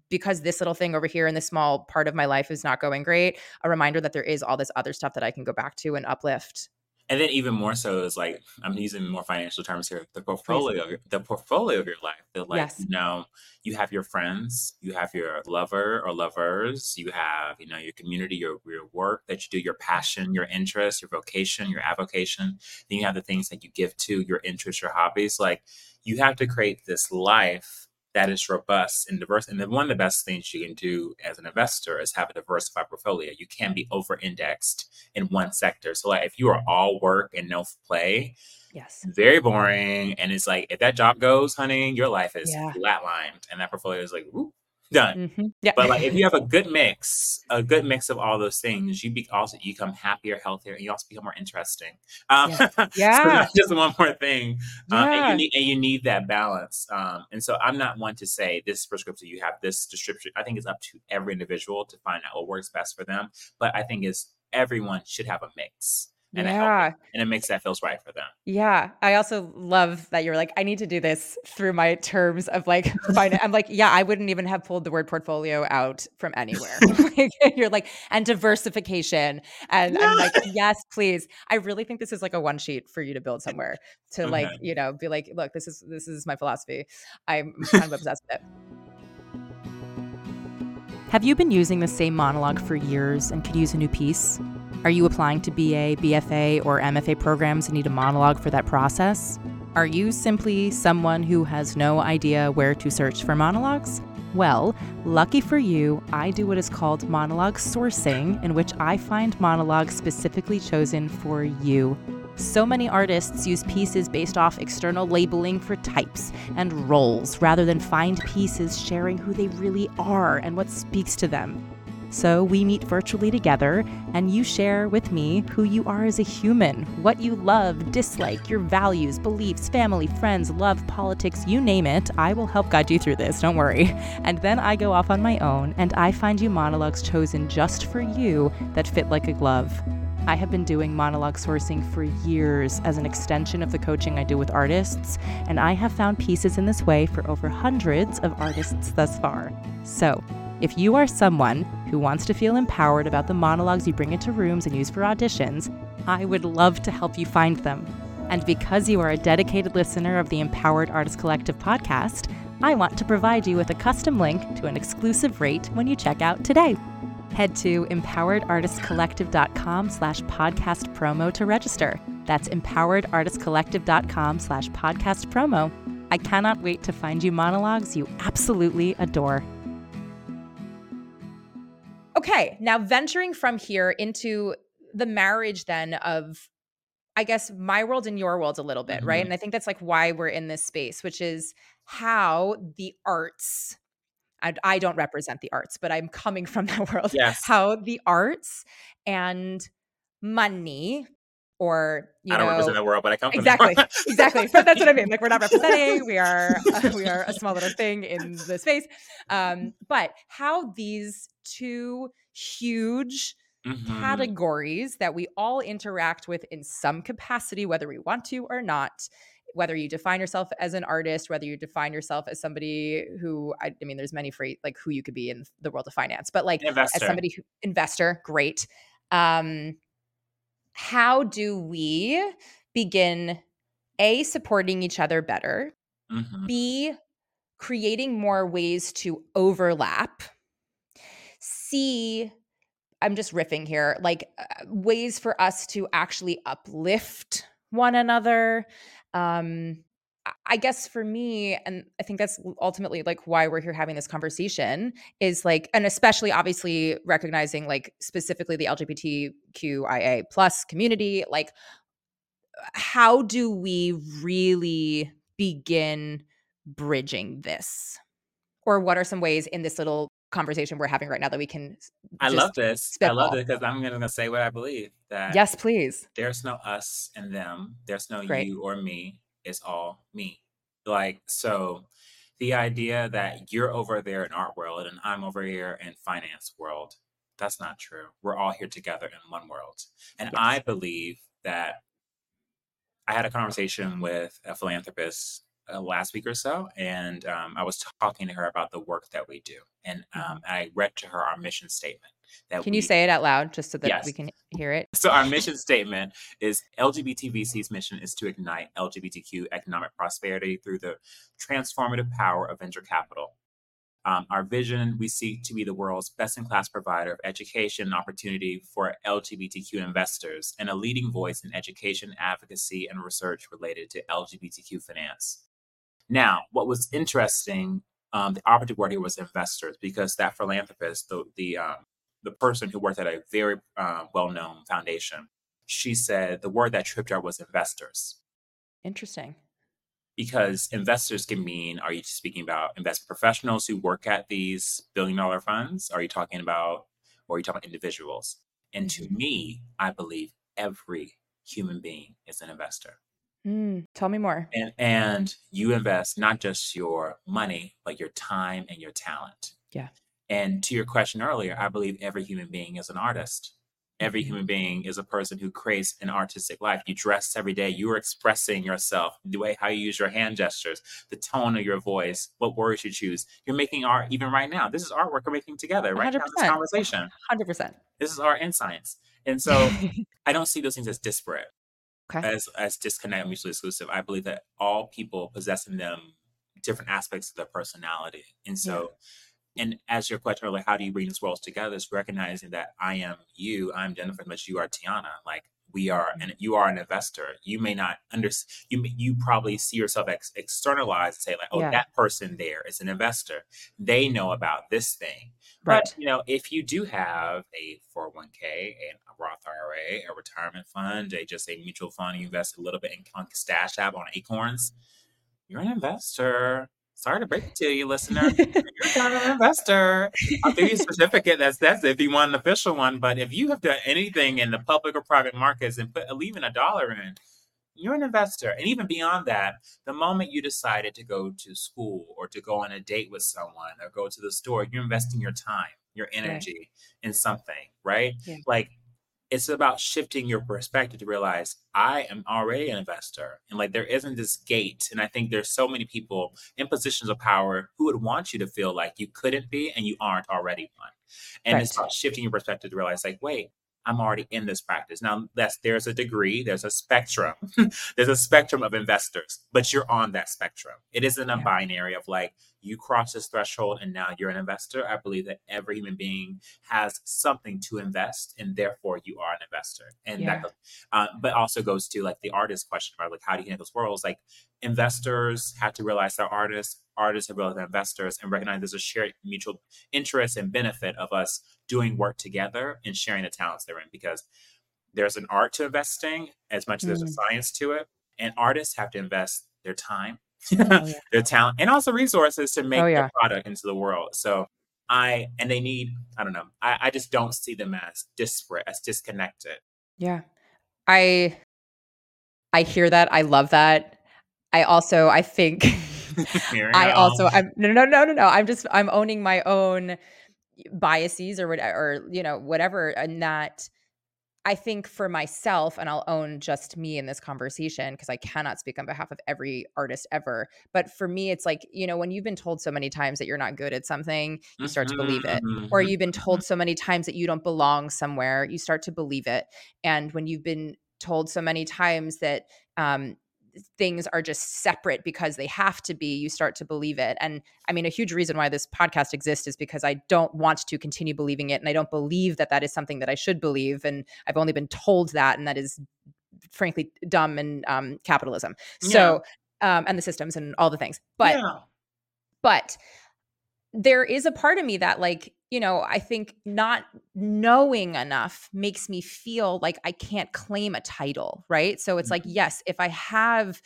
because this little thing over here in this small part of my life is not going great. A reminder that there is all this other stuff that I can go back to and uplift and then even more so is like I'm using more financial terms here. The portfolio, of your, the portfolio of your life. The like, yes. you know, you have your friends, you have your lover or lovers, you have you know your community, your your work that you do, your passion, your interest, your vocation, your avocation. Then you have the things that you give to your interests, your hobbies. Like you have to create this life that is robust and diverse. And then one of the best things you can do as an investor is have a diversified portfolio. You can't be over indexed in one sector. So like if you are all work and no play, yes, very boring. And it's like if that job goes, honey, your life is yeah. flatlined. And that portfolio is like, whoop, done. Mm-hmm. Yeah. But like if you have a good *laughs* mix, a good mix of all those things, you be also you become happier, healthier, and you also become more interesting. Um, yeah. *laughs* yeah. so *laughs* just one more thing. Um, yeah. and, you need, and you need that balance. Um, and so I'm not one to say this prescription, you have this description. I think it's up to every individual to find out what works best for them. But I think is everyone should have a mix and yeah. it and it makes that feels right for them. Yeah. I also love that you're like, I need to do this through my terms of like *laughs* finance. I'm like, yeah, I wouldn't even have pulled the word portfolio out from anywhere. *laughs* *laughs* you're like, and diversification. And I'm like, yes, please. I really think this is like a one sheet for you to build somewhere to okay. like, you know, be like, look, this is this is my philosophy. I'm kind of obsessed with it. Have you been using the same monologue for years and could use a new piece? Are you applying to BA, BFA, or MFA programs and need a monologue for that process? Are you simply someone who has no idea where to search for monologues? Well, lucky for you, I do what is called monologue sourcing, in which I find monologues specifically chosen for you. So many artists use pieces based off external labeling for types and roles rather than find pieces sharing who they really are and what speaks to them. So we meet virtually together, and you share with me who you are as a human, what you love, dislike, your values, beliefs, family, friends, love, politics, you name it. I will help guide you through this, don't worry. And then I go off on my own, and I find you monologues chosen just for you that fit like a glove. I have been doing monologue sourcing for years as an extension of the coaching I do with artists, and I have found pieces in this way for over hundreds of artists thus far. So, if you are someone who wants to feel empowered about the monologues you bring into rooms and use for auditions, I would love to help you find them. And because you are a dedicated listener of the Empowered Artist Collective podcast, I want to provide you with a custom link to an exclusive rate when you check out today head to empoweredartistcollective.com slash podcast promo to register. That's empoweredartistcollective.com slash podcast promo. I cannot wait to find you monologues you absolutely adore. Okay, now venturing from here into the marriage then of I guess my world and your world a little bit, mm-hmm. right? And I think that's like why we're in this space, which is how the arts I, I don't represent the arts, but I'm coming *laughs* from that world. Yes. How the arts and money or you I don't know, represent the world, but I come exactly, *laughs* exactly. But that's what I mean. Like we're not representing. We are uh, *laughs* we are a small little thing in the space. Um, *laughs* but how these two huge mm-hmm. categories that we all interact with in some capacity, whether we want to or not, whether you define yourself as an artist, whether you define yourself as somebody who I, I mean, there's many free like who you could be in the world of finance, but like investor. as somebody who investor, great. Um, how do we begin a supporting each other better, mm-hmm. b creating more ways to overlap, c I'm just riffing here, like uh, ways for us to actually uplift one another um I guess for me, and I think that's ultimately like why we're here having this conversation is like, and especially obviously recognizing like specifically the LGBTQIA plus community, like how do we really begin bridging this? Or what are some ways in this little conversation we're having right now that we can I love this. Spitball. I love it because I'm gonna say what I believe that Yes, please. There's no us and them. There's no Great. you or me. It's all me. Like so the idea that you're over there in art world and I'm over here in finance world, that's not true. We're all here together in one world. And yes. I believe that I had a conversation with a philanthropist uh, last week or so, and um, I was talking to her about the work that we do, and mm-hmm. um, I read to her our mission statement. That can we, you say it out loud just so that yes. we can hear it? So our mission statement is LGBTVC's mission is to ignite LGBTQ economic prosperity through the transformative power of venture capital. Um, our vision, we seek to be the world's best in class provider of education and opportunity for LGBTQ investors and a leading voice in education, advocacy, and research related to LGBTQ finance. Now, what was interesting, um, the operative word here was investors, because that philanthropist, the the um, the person who worked at a very uh, well known foundation, she said the word that tripped her was investors. Interesting. Because investors can mean, are you speaking about investment professionals who work at these billion dollar funds? Are you talking about, or are you talking about individuals? And to mm-hmm. me, I believe every human being is an investor. Mm, tell me more. And and you invest not just your money, but your time and your talent. Yeah. And to your question earlier, I believe every human being is an artist. Every mm-hmm. human being is a person who creates an artistic life. You dress every day. You are expressing yourself, the way how you use your hand gestures, the tone of your voice, what words you choose. You're making art even right now. This is artwork we're making together right 100%. now. This conversation. Hundred percent. This is art and science. And so *laughs* I don't see those things as disparate okay. as as disconnect mutually exclusive. I believe that all people possess in them different aspects of their personality, and so. Yeah. And as your question like how do you bring these worlds together? Is recognizing that i am you i'm jennifer but you are tiana. Like we are mm-hmm. and you are an investor. You may not understand you you probably see yourself ex- externalized and say like oh yeah. that person there is an investor. They know about this thing. Right. but you know if you do have a 401k a roth ira a retirement fund a just a mutual fund you invest a little bit in stash app on acorns you're an investor Sorry to break it to you, listener. *laughs* You're not an investor. I'll give you a certificate. That's that's if you want an official one. But if you have done anything in the public or private markets and put uh, even a dollar in, you're an investor. And even beyond that, the moment you decided to go to school or to go on a date with someone or go to the store, you're investing your time, your energy right. in something, right? Yeah. Like it's about shifting your perspective to realize I am already an investor. And like there isn't this gate. And I think there's so many people in positions of power who would want you to feel like you couldn't be and you aren't already one. And right. it's about shifting your perspective to realize like, wait, I'm already in this practice. Now, that's there's a degree, there's a spectrum, *laughs* there's a spectrum of investors, but you're on that spectrum. It isn't a yeah. binary of like you cross this threshold and now you're an investor. I believe that every human being has something to invest, and therefore you are an investor. And yeah. that, uh, but also goes to like the artist question about like how do you handle those worlds? Like investors have to realize they're artists artists have realized investors and recognize there's a shared mutual interest and benefit of us doing work together and sharing the talents they're in because there's an art to investing as much as there's a mm. science to it and artists have to invest their time oh, *laughs* yeah. their talent and also resources to make oh, yeah. product into the world so i and they need i don't know I, I just don't see them as disparate as disconnected yeah i i hear that i love that i also i think *laughs* *laughs* I also I'm no no no no no I'm just I'm owning my own biases or whatever or you know whatever and that I think for myself, and I'll own just me in this conversation because I cannot speak on behalf of every artist ever. But for me, it's like, you know, when you've been told so many times that you're not good at something, you start to believe it. Or you've been told so many times that you don't belong somewhere, you start to believe it. And when you've been told so many times that um, things are just separate because they have to be, you start to believe it. And I mean, a huge reason why this podcast exists is because I don't want to continue believing it. And I don't believe that that is something that I should believe. And I've only been told that. And that is frankly dumb and um, capitalism. Yeah. So, um, and the systems and all the things. But, yeah. but, there is a part of me that like you know i think not knowing enough makes me feel like i can't claim a title right so it's like mm-hmm. yes if i have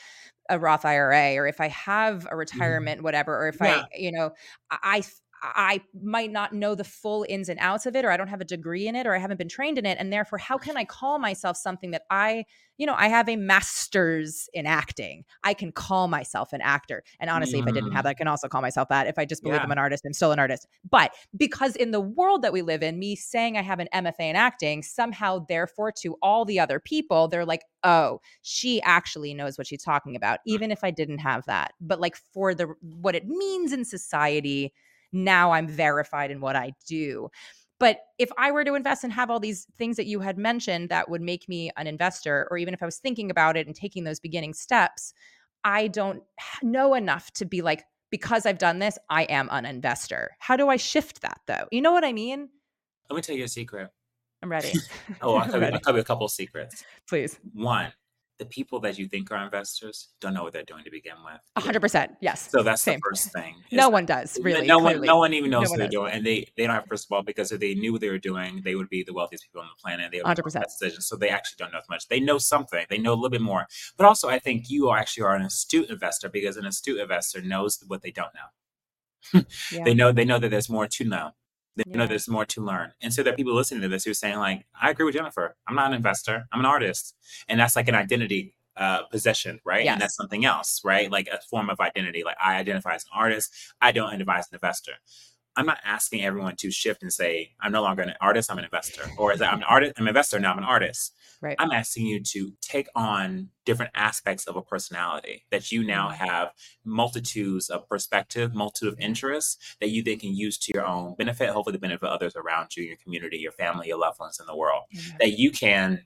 a roth ira or if i have a mm-hmm. retirement whatever or if yeah. i you know i I might not know the full ins and outs of it, or I don't have a degree in it, or I haven't been trained in it. And therefore, how can I call myself something that I, you know, I have a master's in acting. I can call myself an actor. And honestly, mm. if I didn't have that, I can also call myself that. If I just believe yeah. I'm an artist, I'm still an artist. But because in the world that we live in, me saying I have an MFA in acting, somehow, therefore, to all the other people, they're like, oh, she actually knows what she's talking about, even if I didn't have that. But like for the what it means in society, now I'm verified in what I do. But if I were to invest and have all these things that you had mentioned that would make me an investor, or even if I was thinking about it and taking those beginning steps, I don't know enough to be like, because I've done this, I am an investor. How do I shift that though? You know what I mean? Let me tell you a secret. I'm ready. *laughs* oh, I'll *laughs* tell, you, I'll tell you a couple of secrets. Please. One, the people that you think are investors don't know what they're doing to begin with. hundred percent. Yes. So that's Same. the first thing. *laughs* no one does really. No clearly. one, no one even knows no what they're does. doing. And they, they don't have first of all, because if they knew what they were doing, they would be the wealthiest people on the planet. They would 100%. That decision. So they actually don't know as much. They know something. They know a little bit more. But also I think you actually are an astute investor because an astute investor knows what they don't know. *laughs* yeah. They know they know that there's more to know. They yeah. know there's more to learn. And so there are people listening to this who are saying, like, I agree with Jennifer. I'm not an investor. I'm an artist. And that's like an identity uh, possession, right? Yes. And that's something else, right? Like a form of identity. Like I identify as an artist, I don't identify as an investor. I'm not asking everyone to shift and say, I'm no longer an artist, I'm an investor. Or is that I'm an artist, I'm an investor, now I'm an artist. Right. I'm asking you to take on different aspects of a personality that you now mm-hmm. have multitudes of perspective, multitude of interests that you then can use to your own benefit, hopefully the benefit of others around you, your community, your family, your loved ones in the world. Mm-hmm. That you can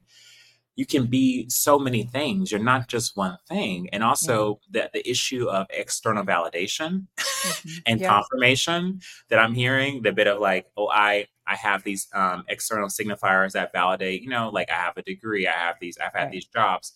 you can be so many things. You're not just one thing. And also yeah. the, the issue of external validation mm-hmm. and yes. confirmation that I'm hearing, the bit of like, oh, I I have these um, external signifiers that validate, you know, like I have a degree, I have these, I've had right. these jobs.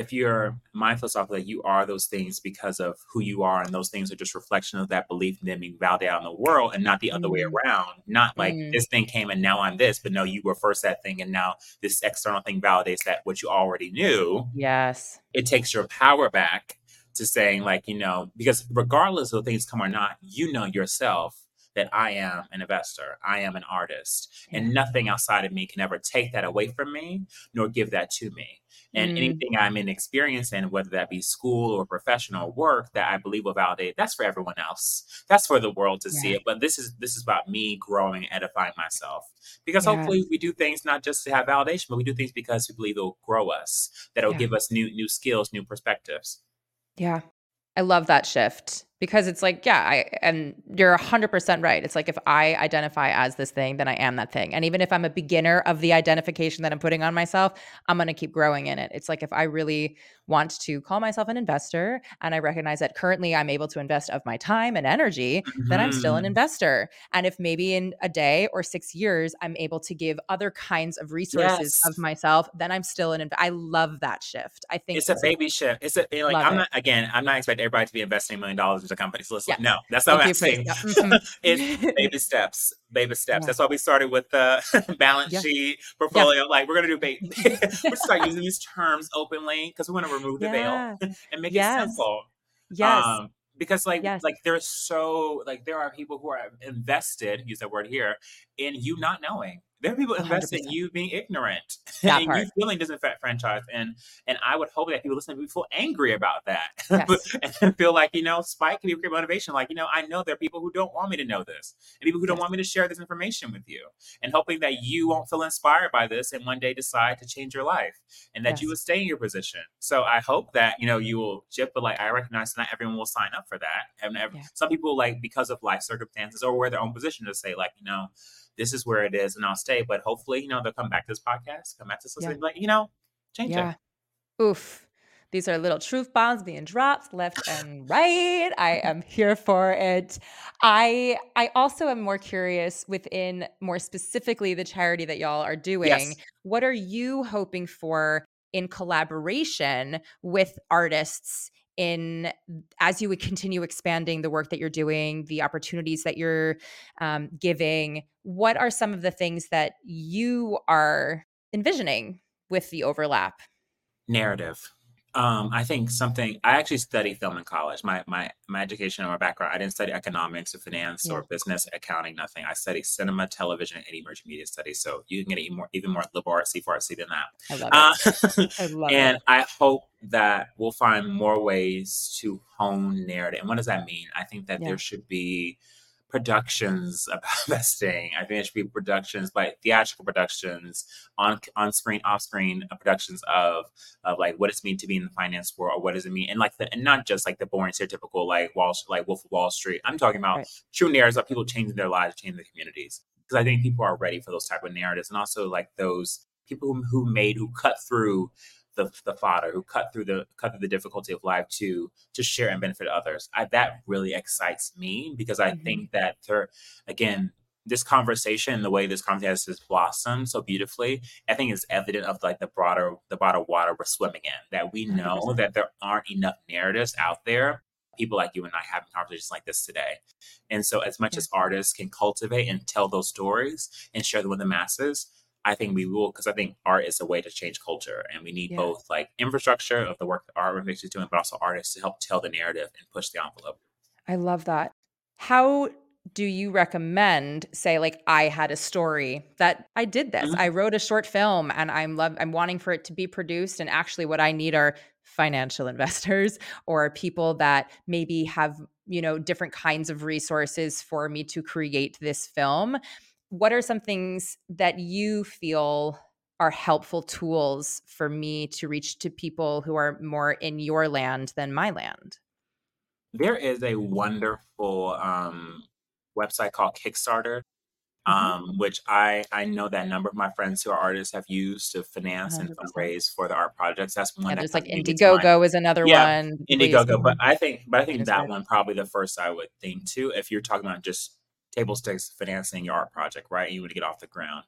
If you're mindful of that you are those things because of who you are, and those things are just reflection of that belief and then being validated in the world, and not the other mm. way around. Not like mm. this thing came and now I'm this, but no, you were first that thing, and now this external thing validates that what you already knew. Yes, it takes your power back to saying like you know because regardless of things come or not, you know yourself that I am an investor, I am an artist, and nothing outside of me can ever take that away from me nor give that to me. And mm. anything I'm in experience in, whether that be school or professional work that I believe will validate, that's for everyone else. That's for the world to yeah. see it. But this is this is about me growing, edifying myself. Because yeah. hopefully we do things not just to have validation, but we do things because we believe it'll grow us, that it'll yeah. give us new new skills, new perspectives. Yeah. I love that shift because it's like yeah i and you're 100% right it's like if i identify as this thing then i am that thing and even if i'm a beginner of the identification that i'm putting on myself i'm going to keep growing in it it's like if i really want to call myself an investor and i recognize that currently i'm able to invest of my time and energy mm-hmm. then i'm still an mm-hmm. investor and if maybe in a day or 6 years i'm able to give other kinds of resources yes. of myself then i'm still an inv- i love that shift i think it's a baby shift it's a like i'm it. not again i'm not expecting everybody to be investing a million dollars into companies listen yeah. no that's not what i'm saying *laughs* mm-hmm. it's *laughs* baby steps baby steps yeah. that's why we started with the *laughs* balance yeah. sheet portfolio like we're gonna do baby we're start using these terms openly because we want to remove the yeah. veil and make yes. it simple. Yes. Um, because like yes. like there's so like there are people who are invested use that word here in you not knowing there are people investing in you being ignorant *laughs* that and part. you feeling disenfranchised. And and I would hope that people listening to me feel angry about that. Yes. *laughs* and feel like, you know, Spike can be a great motivation. Like, you know, I know there are people who don't want me to know this. And people who don't want me to share this information with you. And hoping that you won't feel inspired by this and one day decide to change your life. And that yes. you will stay in your position. So I hope that, you know, you will chip, but like I recognize that not everyone will sign up for that. And yeah. some people like because of life circumstances or where their own position to say, like, you know, this is where it is and I'll stay. But hopefully, you know, they'll come back to this podcast, come back to this, yeah. like, you know, change yeah. it. Oof. These are little truth bombs being dropped left *sighs* and right. I am here for it. I I also am more curious within more specifically the charity that y'all are doing. Yes. What are you hoping for in collaboration with artists in as you would continue expanding the work that you're doing, the opportunities that you're um, giving, what are some of the things that you are envisioning with the overlap? Narrative. Um, I think something I actually studied film in college. My my my education or my background, I didn't study economics or finance yeah. or business, accounting, nothing. I studied cinema, television, and emerging media studies. So you can get even more even more liberal artsy than that. I love it. Uh, I *laughs* love and it. I hope that we'll find more ways to hone narrative. And what does that mean? I think that yeah. there should be productions about *laughs* investing. I think it should be productions, like theatrical productions, on on screen, off screen uh, productions of of like what does it mean to be in the finance world, or what does it mean, and like the and not just like the boring stereotypical like Wall like Wolf of Wall Street. I'm talking about right. true narratives of people changing their lives, changing their communities. Because I think people are ready for those type of narratives, and also like those people who made who cut through the, the fodder who cut through the cut through the difficulty of life to to share and benefit others. I, that really excites me because I mm-hmm. think that there, again, this conversation, the way this conversation has blossomed so beautifully, I think is evident of like the broader the broader water we're swimming in. That we know 100%. that there aren't enough narratives out there. People like you and I having conversations like this today. And so as much yeah. as artists can cultivate and tell those stories and share them with the masses, I think we will because I think art is a way to change culture, and we need yeah. both like infrastructure of the work that art makes is doing, but also artists to help tell the narrative and push the envelope. I love that. How do you recommend say like I had a story that I did this. Mm-hmm. I wrote a short film and I'm love I'm wanting for it to be produced and actually what I need are financial *laughs* investors or people that maybe have, you know, different kinds of resources for me to create this film what are some things that you feel are helpful tools for me to reach to people who are more in your land than my land? There is a wonderful um, website called Kickstarter um, which I I know that a number of my friends who are artists have used to finance and 100%. fundraise for the art projects. That's one Yeah, that there's like kinda came to mind. Indiegogo is another Yeah, one. Indiegogo, but I think but I think that one probably the first I would think too. If you're talking about just table stakes financing your art project, right? You want to get off the ground.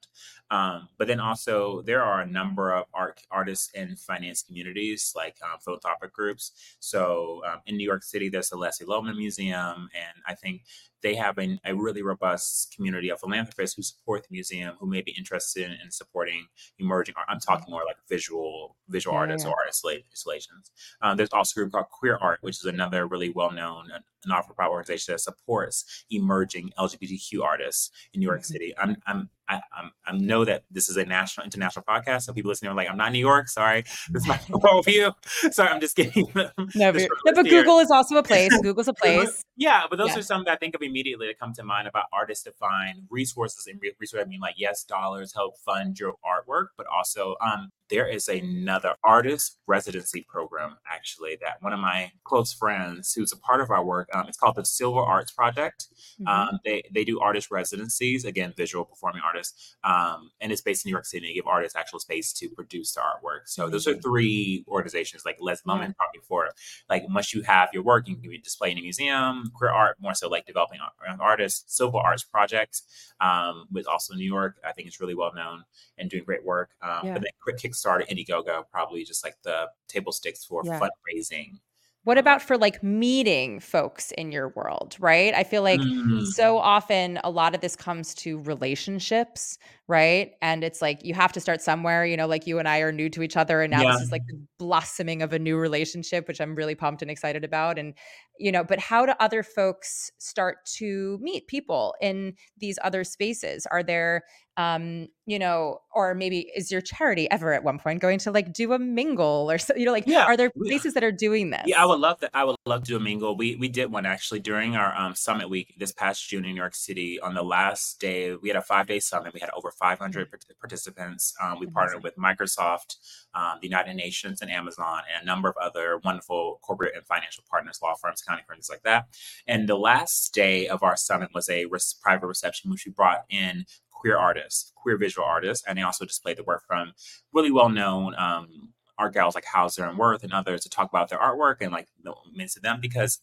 Um, but then also there are a number of art artists and finance communities like um, philanthropic groups. So um, in New York City, there's the Leslie Lohman Museum, and I think they have an, a really robust community of philanthropists who support the museum, who may be interested in, in supporting emerging art. I'm talking more like visual visual Yeah, artists yeah. or art installa- installations. Um, there's also a group called Queer Art, which is another really well-known uh, not-for-profit organization that supports emerging LGBTQ artists in New York Mhm. City. I'm, I'm, I, I know that this is a national, international podcast, so people listening are like, "I'm not in New York. Sorry, this is my *laughs* worldview." *laughs* Sorry, I'm just kidding. *laughs* No, but, here. Google is also a place. Google's a place. Yeah, but those Yeah. are some that I think of immediately that come to mind about artists to find resources and re- resources. I mean, like yes, dollars help fund your artwork, but also um, there is another artist residency program actually that one of my close friends who's a part of our work. Um, it's called the Silver Arts Project. Mhm. Um, they they do artist residencies again, visual performing artists, um, and it's based in New York City. They give artists actual space to produce their artwork. So those are three organizations like Les Yeah. Moment probably for like once you have your work, you can be displayed in a museum. Queer art more so like developing art- artists. Silver Arts Project, um, with also in New York. I think it's really well known and doing great work. Um, Yeah. But then quick Kickstarter, Indiegogo, probably just like the table sticks for Yeah. fundraising. What about for like meeting folks in your world, right? I feel like Mm, so often a lot of this comes to relationships, right? And it's like you have to start somewhere, you know, like you and I are new to each other and now yeah. this is like the blossoming of a new relationship which I'm really pumped and excited about and you know, but how do other folks start to meet people in these other spaces? Are there um, you know, or maybe is your charity ever at one point going to like do a mingle or *laughs* so, you know, like Yeah. are there places that are doing this? Yeah, I would love that. I would love to do a mingle. We we did one actually during our um, summit week this past June in New York City. On the last day, we had a five day summit. We had over 500 part- participants. Um, we partnered with Microsoft, um, the United Nations, and Amazon, and a number of other wonderful corporate and financial partners, law firms, accounting firms, like that. And the last day of our summit was a res- private reception, which we brought in queer artists, queer visual artists, and they also displayed the work from really well known um, art gals like Hauser and Wirth and others to talk about their artwork and like the means to them because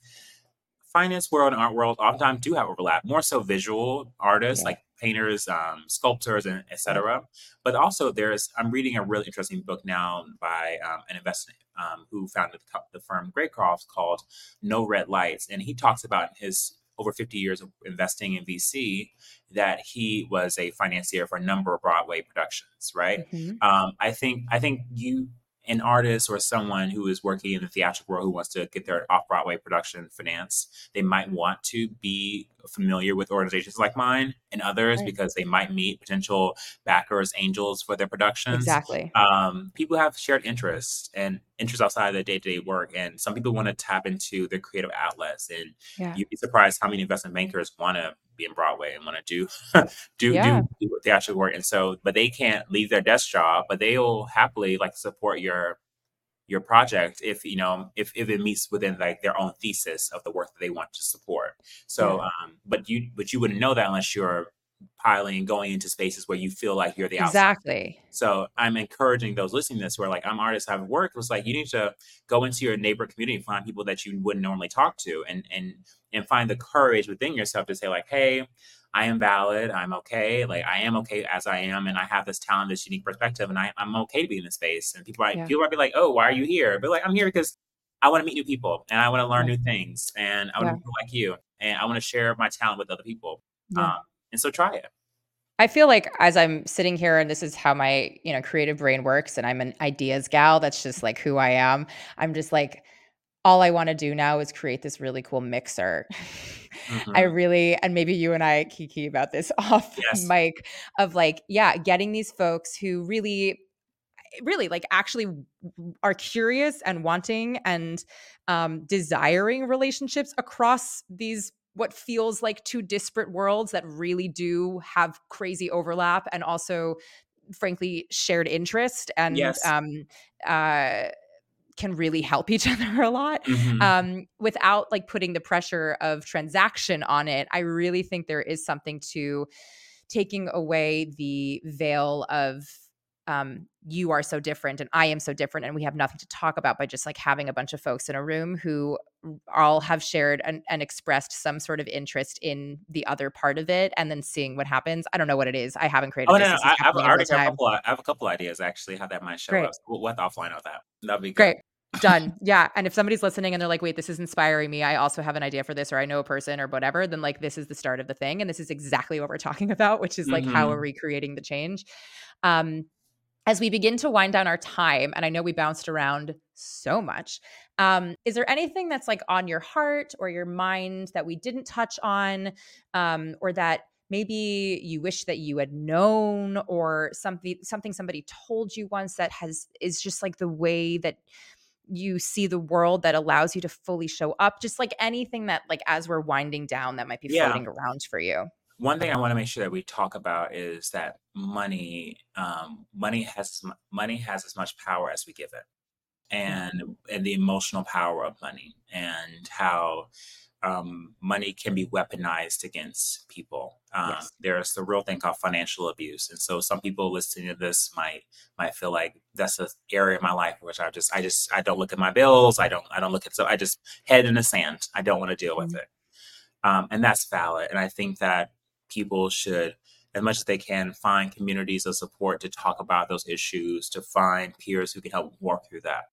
finance world and art world oftentimes do have overlap. More so visual artists Yeah. like painters, um, sculptors, and etc. But also there's I'm reading a really interesting book now by um, an investor um, who founded the, the firm Greycroft called No Red Lights, and he talks about his over 50 years of investing in VC that he was a financier for a number of Broadway productions, right? Mhm. um, I think I think you an artist or someone who is working in the theatrical world who wants to get their off Broadway production financed, they might want to be familiar with organizations like mine and others Right. because they might meet potential backers, angels for their productions. Exactly. Um, people have shared interests and interests outside of their day to day work, and some people want to tap into their creative outlets. And Yeah. you'd be surprised how many investment bankers want to be in Broadway and want to *laughs* *laughs* do do Yeah. do do theatrical work, and so but they can't leave their desk job, but they'll happily like support your your project if you know if if it meets within like their own thesis of the work that they want to support. So, Yeah. um, but you but you wouldn't know that unless you're piling going into spaces where you feel like you're the. Exactly. So I'm encouraging those listening to this who are like, I'm artists, I have work. It was like you need to go into your neighbor community and find people that you wouldn't normally talk to and and and find the courage within yourself to say, like, hey, I am valid, I'm okay, like I am okay as I am, and I have this talent, this unique perspective, and I, I'm okay to be in this space. And people might Yeah. people might be like, Oh, why are you here? But like I'm here because I want to meet new people and I want to learn new things and I want Yeah. to be like you and I want to share my talent with other people. Yeah. Um, and so try it. I feel like as I'm sitting here and this is how my, you know, creative brain works and I'm an ideas gal, that's just like who I am. I'm just like all I want to do now is create this really cool mixer. *laughs* I Mhm. really and maybe you and I kiki about this *laughs* off Yes. mic of like yeah, getting these folks who really really like actually are curious and wanting and um desiring relationships across these what feels like two disparate worlds that really do have crazy overlap and also frankly shared interest and Yes. um uh can really help each *laughs* other a lot Mhm. um, without like putting the pressure of transaction on it. I really think there is something to taking away the veil of um, you are so different and I am so different and we have nothing to talk about by just like having a bunch of folks in a room who all have shared and, and, expressed some sort of interest in the other part of it and then seeing what happens. I don't know what it is. I haven't created. Oh no, no I, have already got a couple. Of, I have a couple ideas actually how that might show Great. up. we'll, we'll offline on that. That'd be good. great. Done. Yeah. And if somebody's listening and they're like, wait, this is inspiring me. I also have an idea for this, or I know a person or whatever, then like this is the start of the thing. And this is exactly what we're talking *laughs* about, which is like mm-hmm. how are we creating the change? Um, as we begin to wind down our time, and I know we bounced around so much, um, is there anything that's like on your heart or your mind that we didn't touch on, um, or that maybe you wish that you had known, or something something somebody told you once that has is just like the way that you see the world that allows you to fully show up just like anything that like as we're winding down that might be yeah. floating around for you one thing I want to make sure that we talk about is that money, um, money has money has as much power as we give it, and and the emotional power of money, and how um, money can be weaponized against people. Um, yes. There's the real thing called financial abuse, and so some people listening to this might might feel like that's an area of my life which I just I just I don't look at my bills. I don't I don't look at so I just head in the sand. I don't want to deal with mm-hmm. it, um, and that's valid. And I think that people should as much as they can find communities of support to talk about those issues to find peers who can help work through that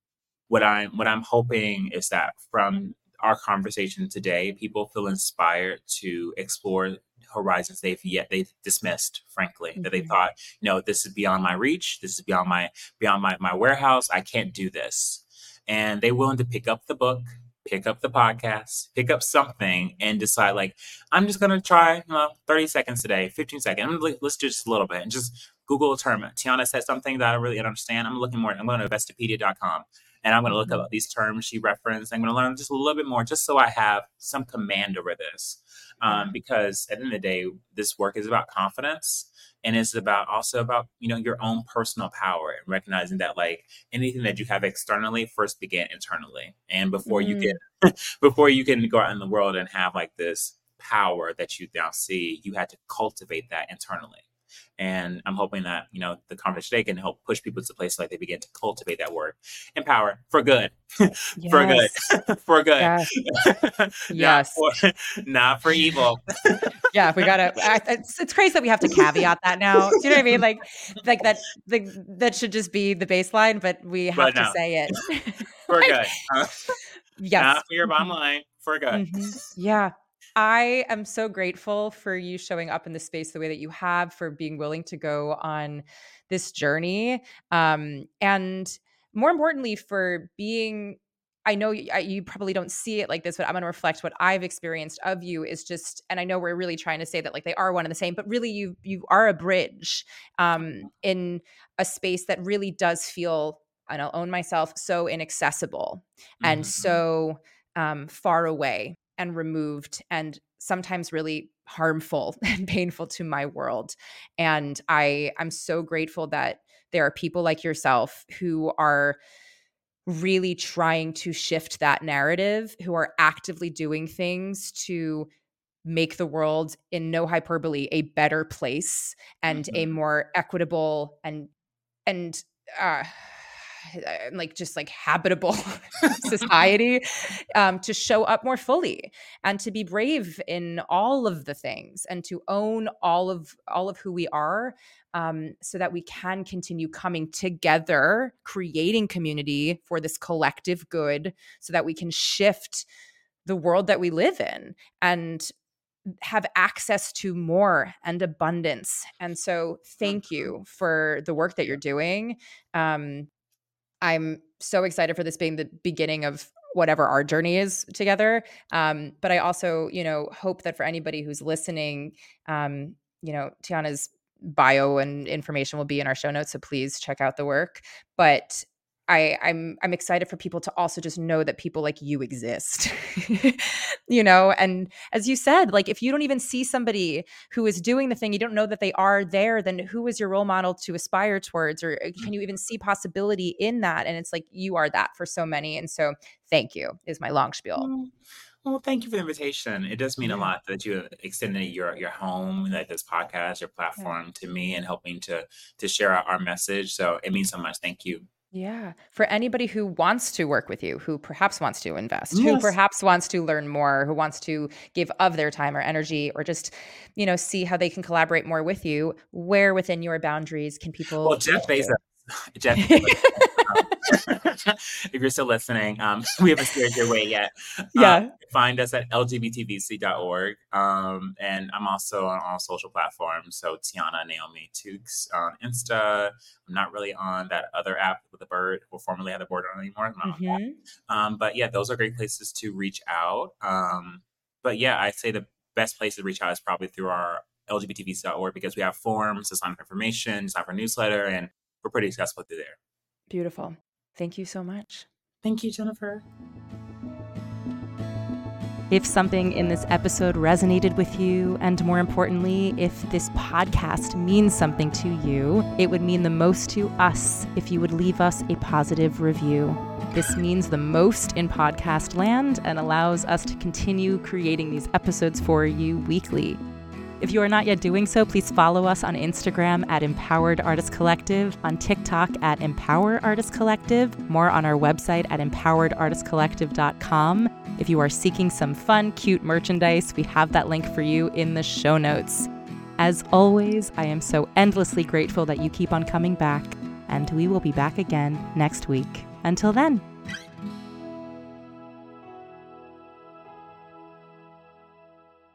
what i'm what i'm hoping is that from our conversation today people feel inspired to explore horizons they've yet they've dismissed frankly mm-hmm. that they mm-hmm. thought you know this is beyond my reach this is beyond my beyond my, my warehouse i can't do this and they're willing to pick up the book pick up the podcast, pick up something, and decide like I'm just gonna try, you know, 30 seconds today, 15 seconds. I'm let's do just a little bit and just Google a term. Tiana said something that I really don't understand. I'm looking more. I'm going to investopedia.com and I'm going to look mm-hmm. up these terms she referenced. I'm going to learn just a little bit more, just so I have some command over this. Um, because at the end of the day, this work is about confidence and it's about also about you know your own personal power and recognizing that like anything that you have externally first began internally and before mm. you can *laughs* before you can go out in the world and have like this power that you now see you had to cultivate that internally and I'm hoping that, you know, the conference today can help push people to places like they begin to cultivate that word. Empower for good. for *laughs* good. for good. Yes. *laughs* yes. *laughs* Not, for, not for evil. yeah, we gotta it's, it's crazy that we have to caveat that now. Do you know what I mean? Like like that the, that should just be the baseline, but we have but to say it. for good. Uh, yes. Not for your bottom line. For good. Mm-hmm. Yeah. I am so grateful for you showing up in the space the way that you have, for being willing to go on this journey. Um, and more importantly, for being I know you, you, probably don't see it like this, but I'm going to reflect what I've experienced of you is just, and I know we're really trying to say that like they are one and the same, but really you you are a bridge um, in a space that really does feel, and I'll own myself, so inaccessible mm-hmm. and so um, far away and removed and sometimes really harmful *laughs* and painful to my world and i i'm so grateful that there are people like yourself who are really trying to shift that narrative who are actively doing things to make the world in no hyperbole a better place and mm-hmm. a more equitable and and uh like just like habitable *laughs* society um, to show up more fully and to be brave in all of the things and to own all of all of who we are um, so that we can continue coming together creating community for this collective good so that we can shift the world that we live in and have access to more and abundance. And so, thank mm-hmm. you for the work that you're doing. Um, I'm so excited for this being the beginning of whatever our journey is together. Um, but I also, you know, hope that for anybody who's listening, um, you know, Tiana's bio and information will be in our show notes, so please check out the work. But I, I'm I'm excited for people to also just know that people like you exist. *laughs* you know, and as you said, like if you don't even see somebody who is doing the thing, you don't know that they are there, then who is your role model to aspire towards? Or uh, can you even see possibility in that? And it's like you are that for so many. And so thank you is my long spiel. Well, thank you for the invitation. It does mean yeah. a lot that you extended your your home, like this podcast, your platform yeah. to me and helping to to share our, our message. So it means so much. Thank you. Yeah. For anybody who wants to work with you, who perhaps wants to invest, yes. who perhaps wants to learn more, who wants to give of their time or energy or just, you know, see how they can collaborate more with you, where within your boundaries can people Well, Jeff Bezos. Jeff *laughs* *laughs* if you're still listening, um, *laughs* we haven't steered your way yet. Yeah. Um, find us at lgbtvc.org. Um, and I'm also on all social platforms. So Tiana Naomi Tukes on Insta. I'm not really on that other app with the bird, or formerly had the bird on anymore. Mm-hmm. Um, but yeah, those are great places to reach out. Um, but yeah, I'd say the best place to reach out is probably through our lgbtvc.org because we have forms to sign up for information, sign up for newsletter, and we're pretty accessible through there. Beautiful. Thank you so much. Thank you, Jennifer. If something in this episode resonated with you, and more importantly, if this podcast means something to you, it would mean the most to us if you would leave us a positive review. This means the most in podcast land and allows us to continue creating these episodes for you weekly. If you are not yet doing so, please follow us on Instagram at Empowered Artist Collective, on TikTok at Empower Artist Collective, more on our website at empoweredartistcollective.com. If you are seeking some fun, cute merchandise, we have that link for you in the show notes. As always, I am so endlessly grateful that you keep on coming back, and we will be back again next week. Until then,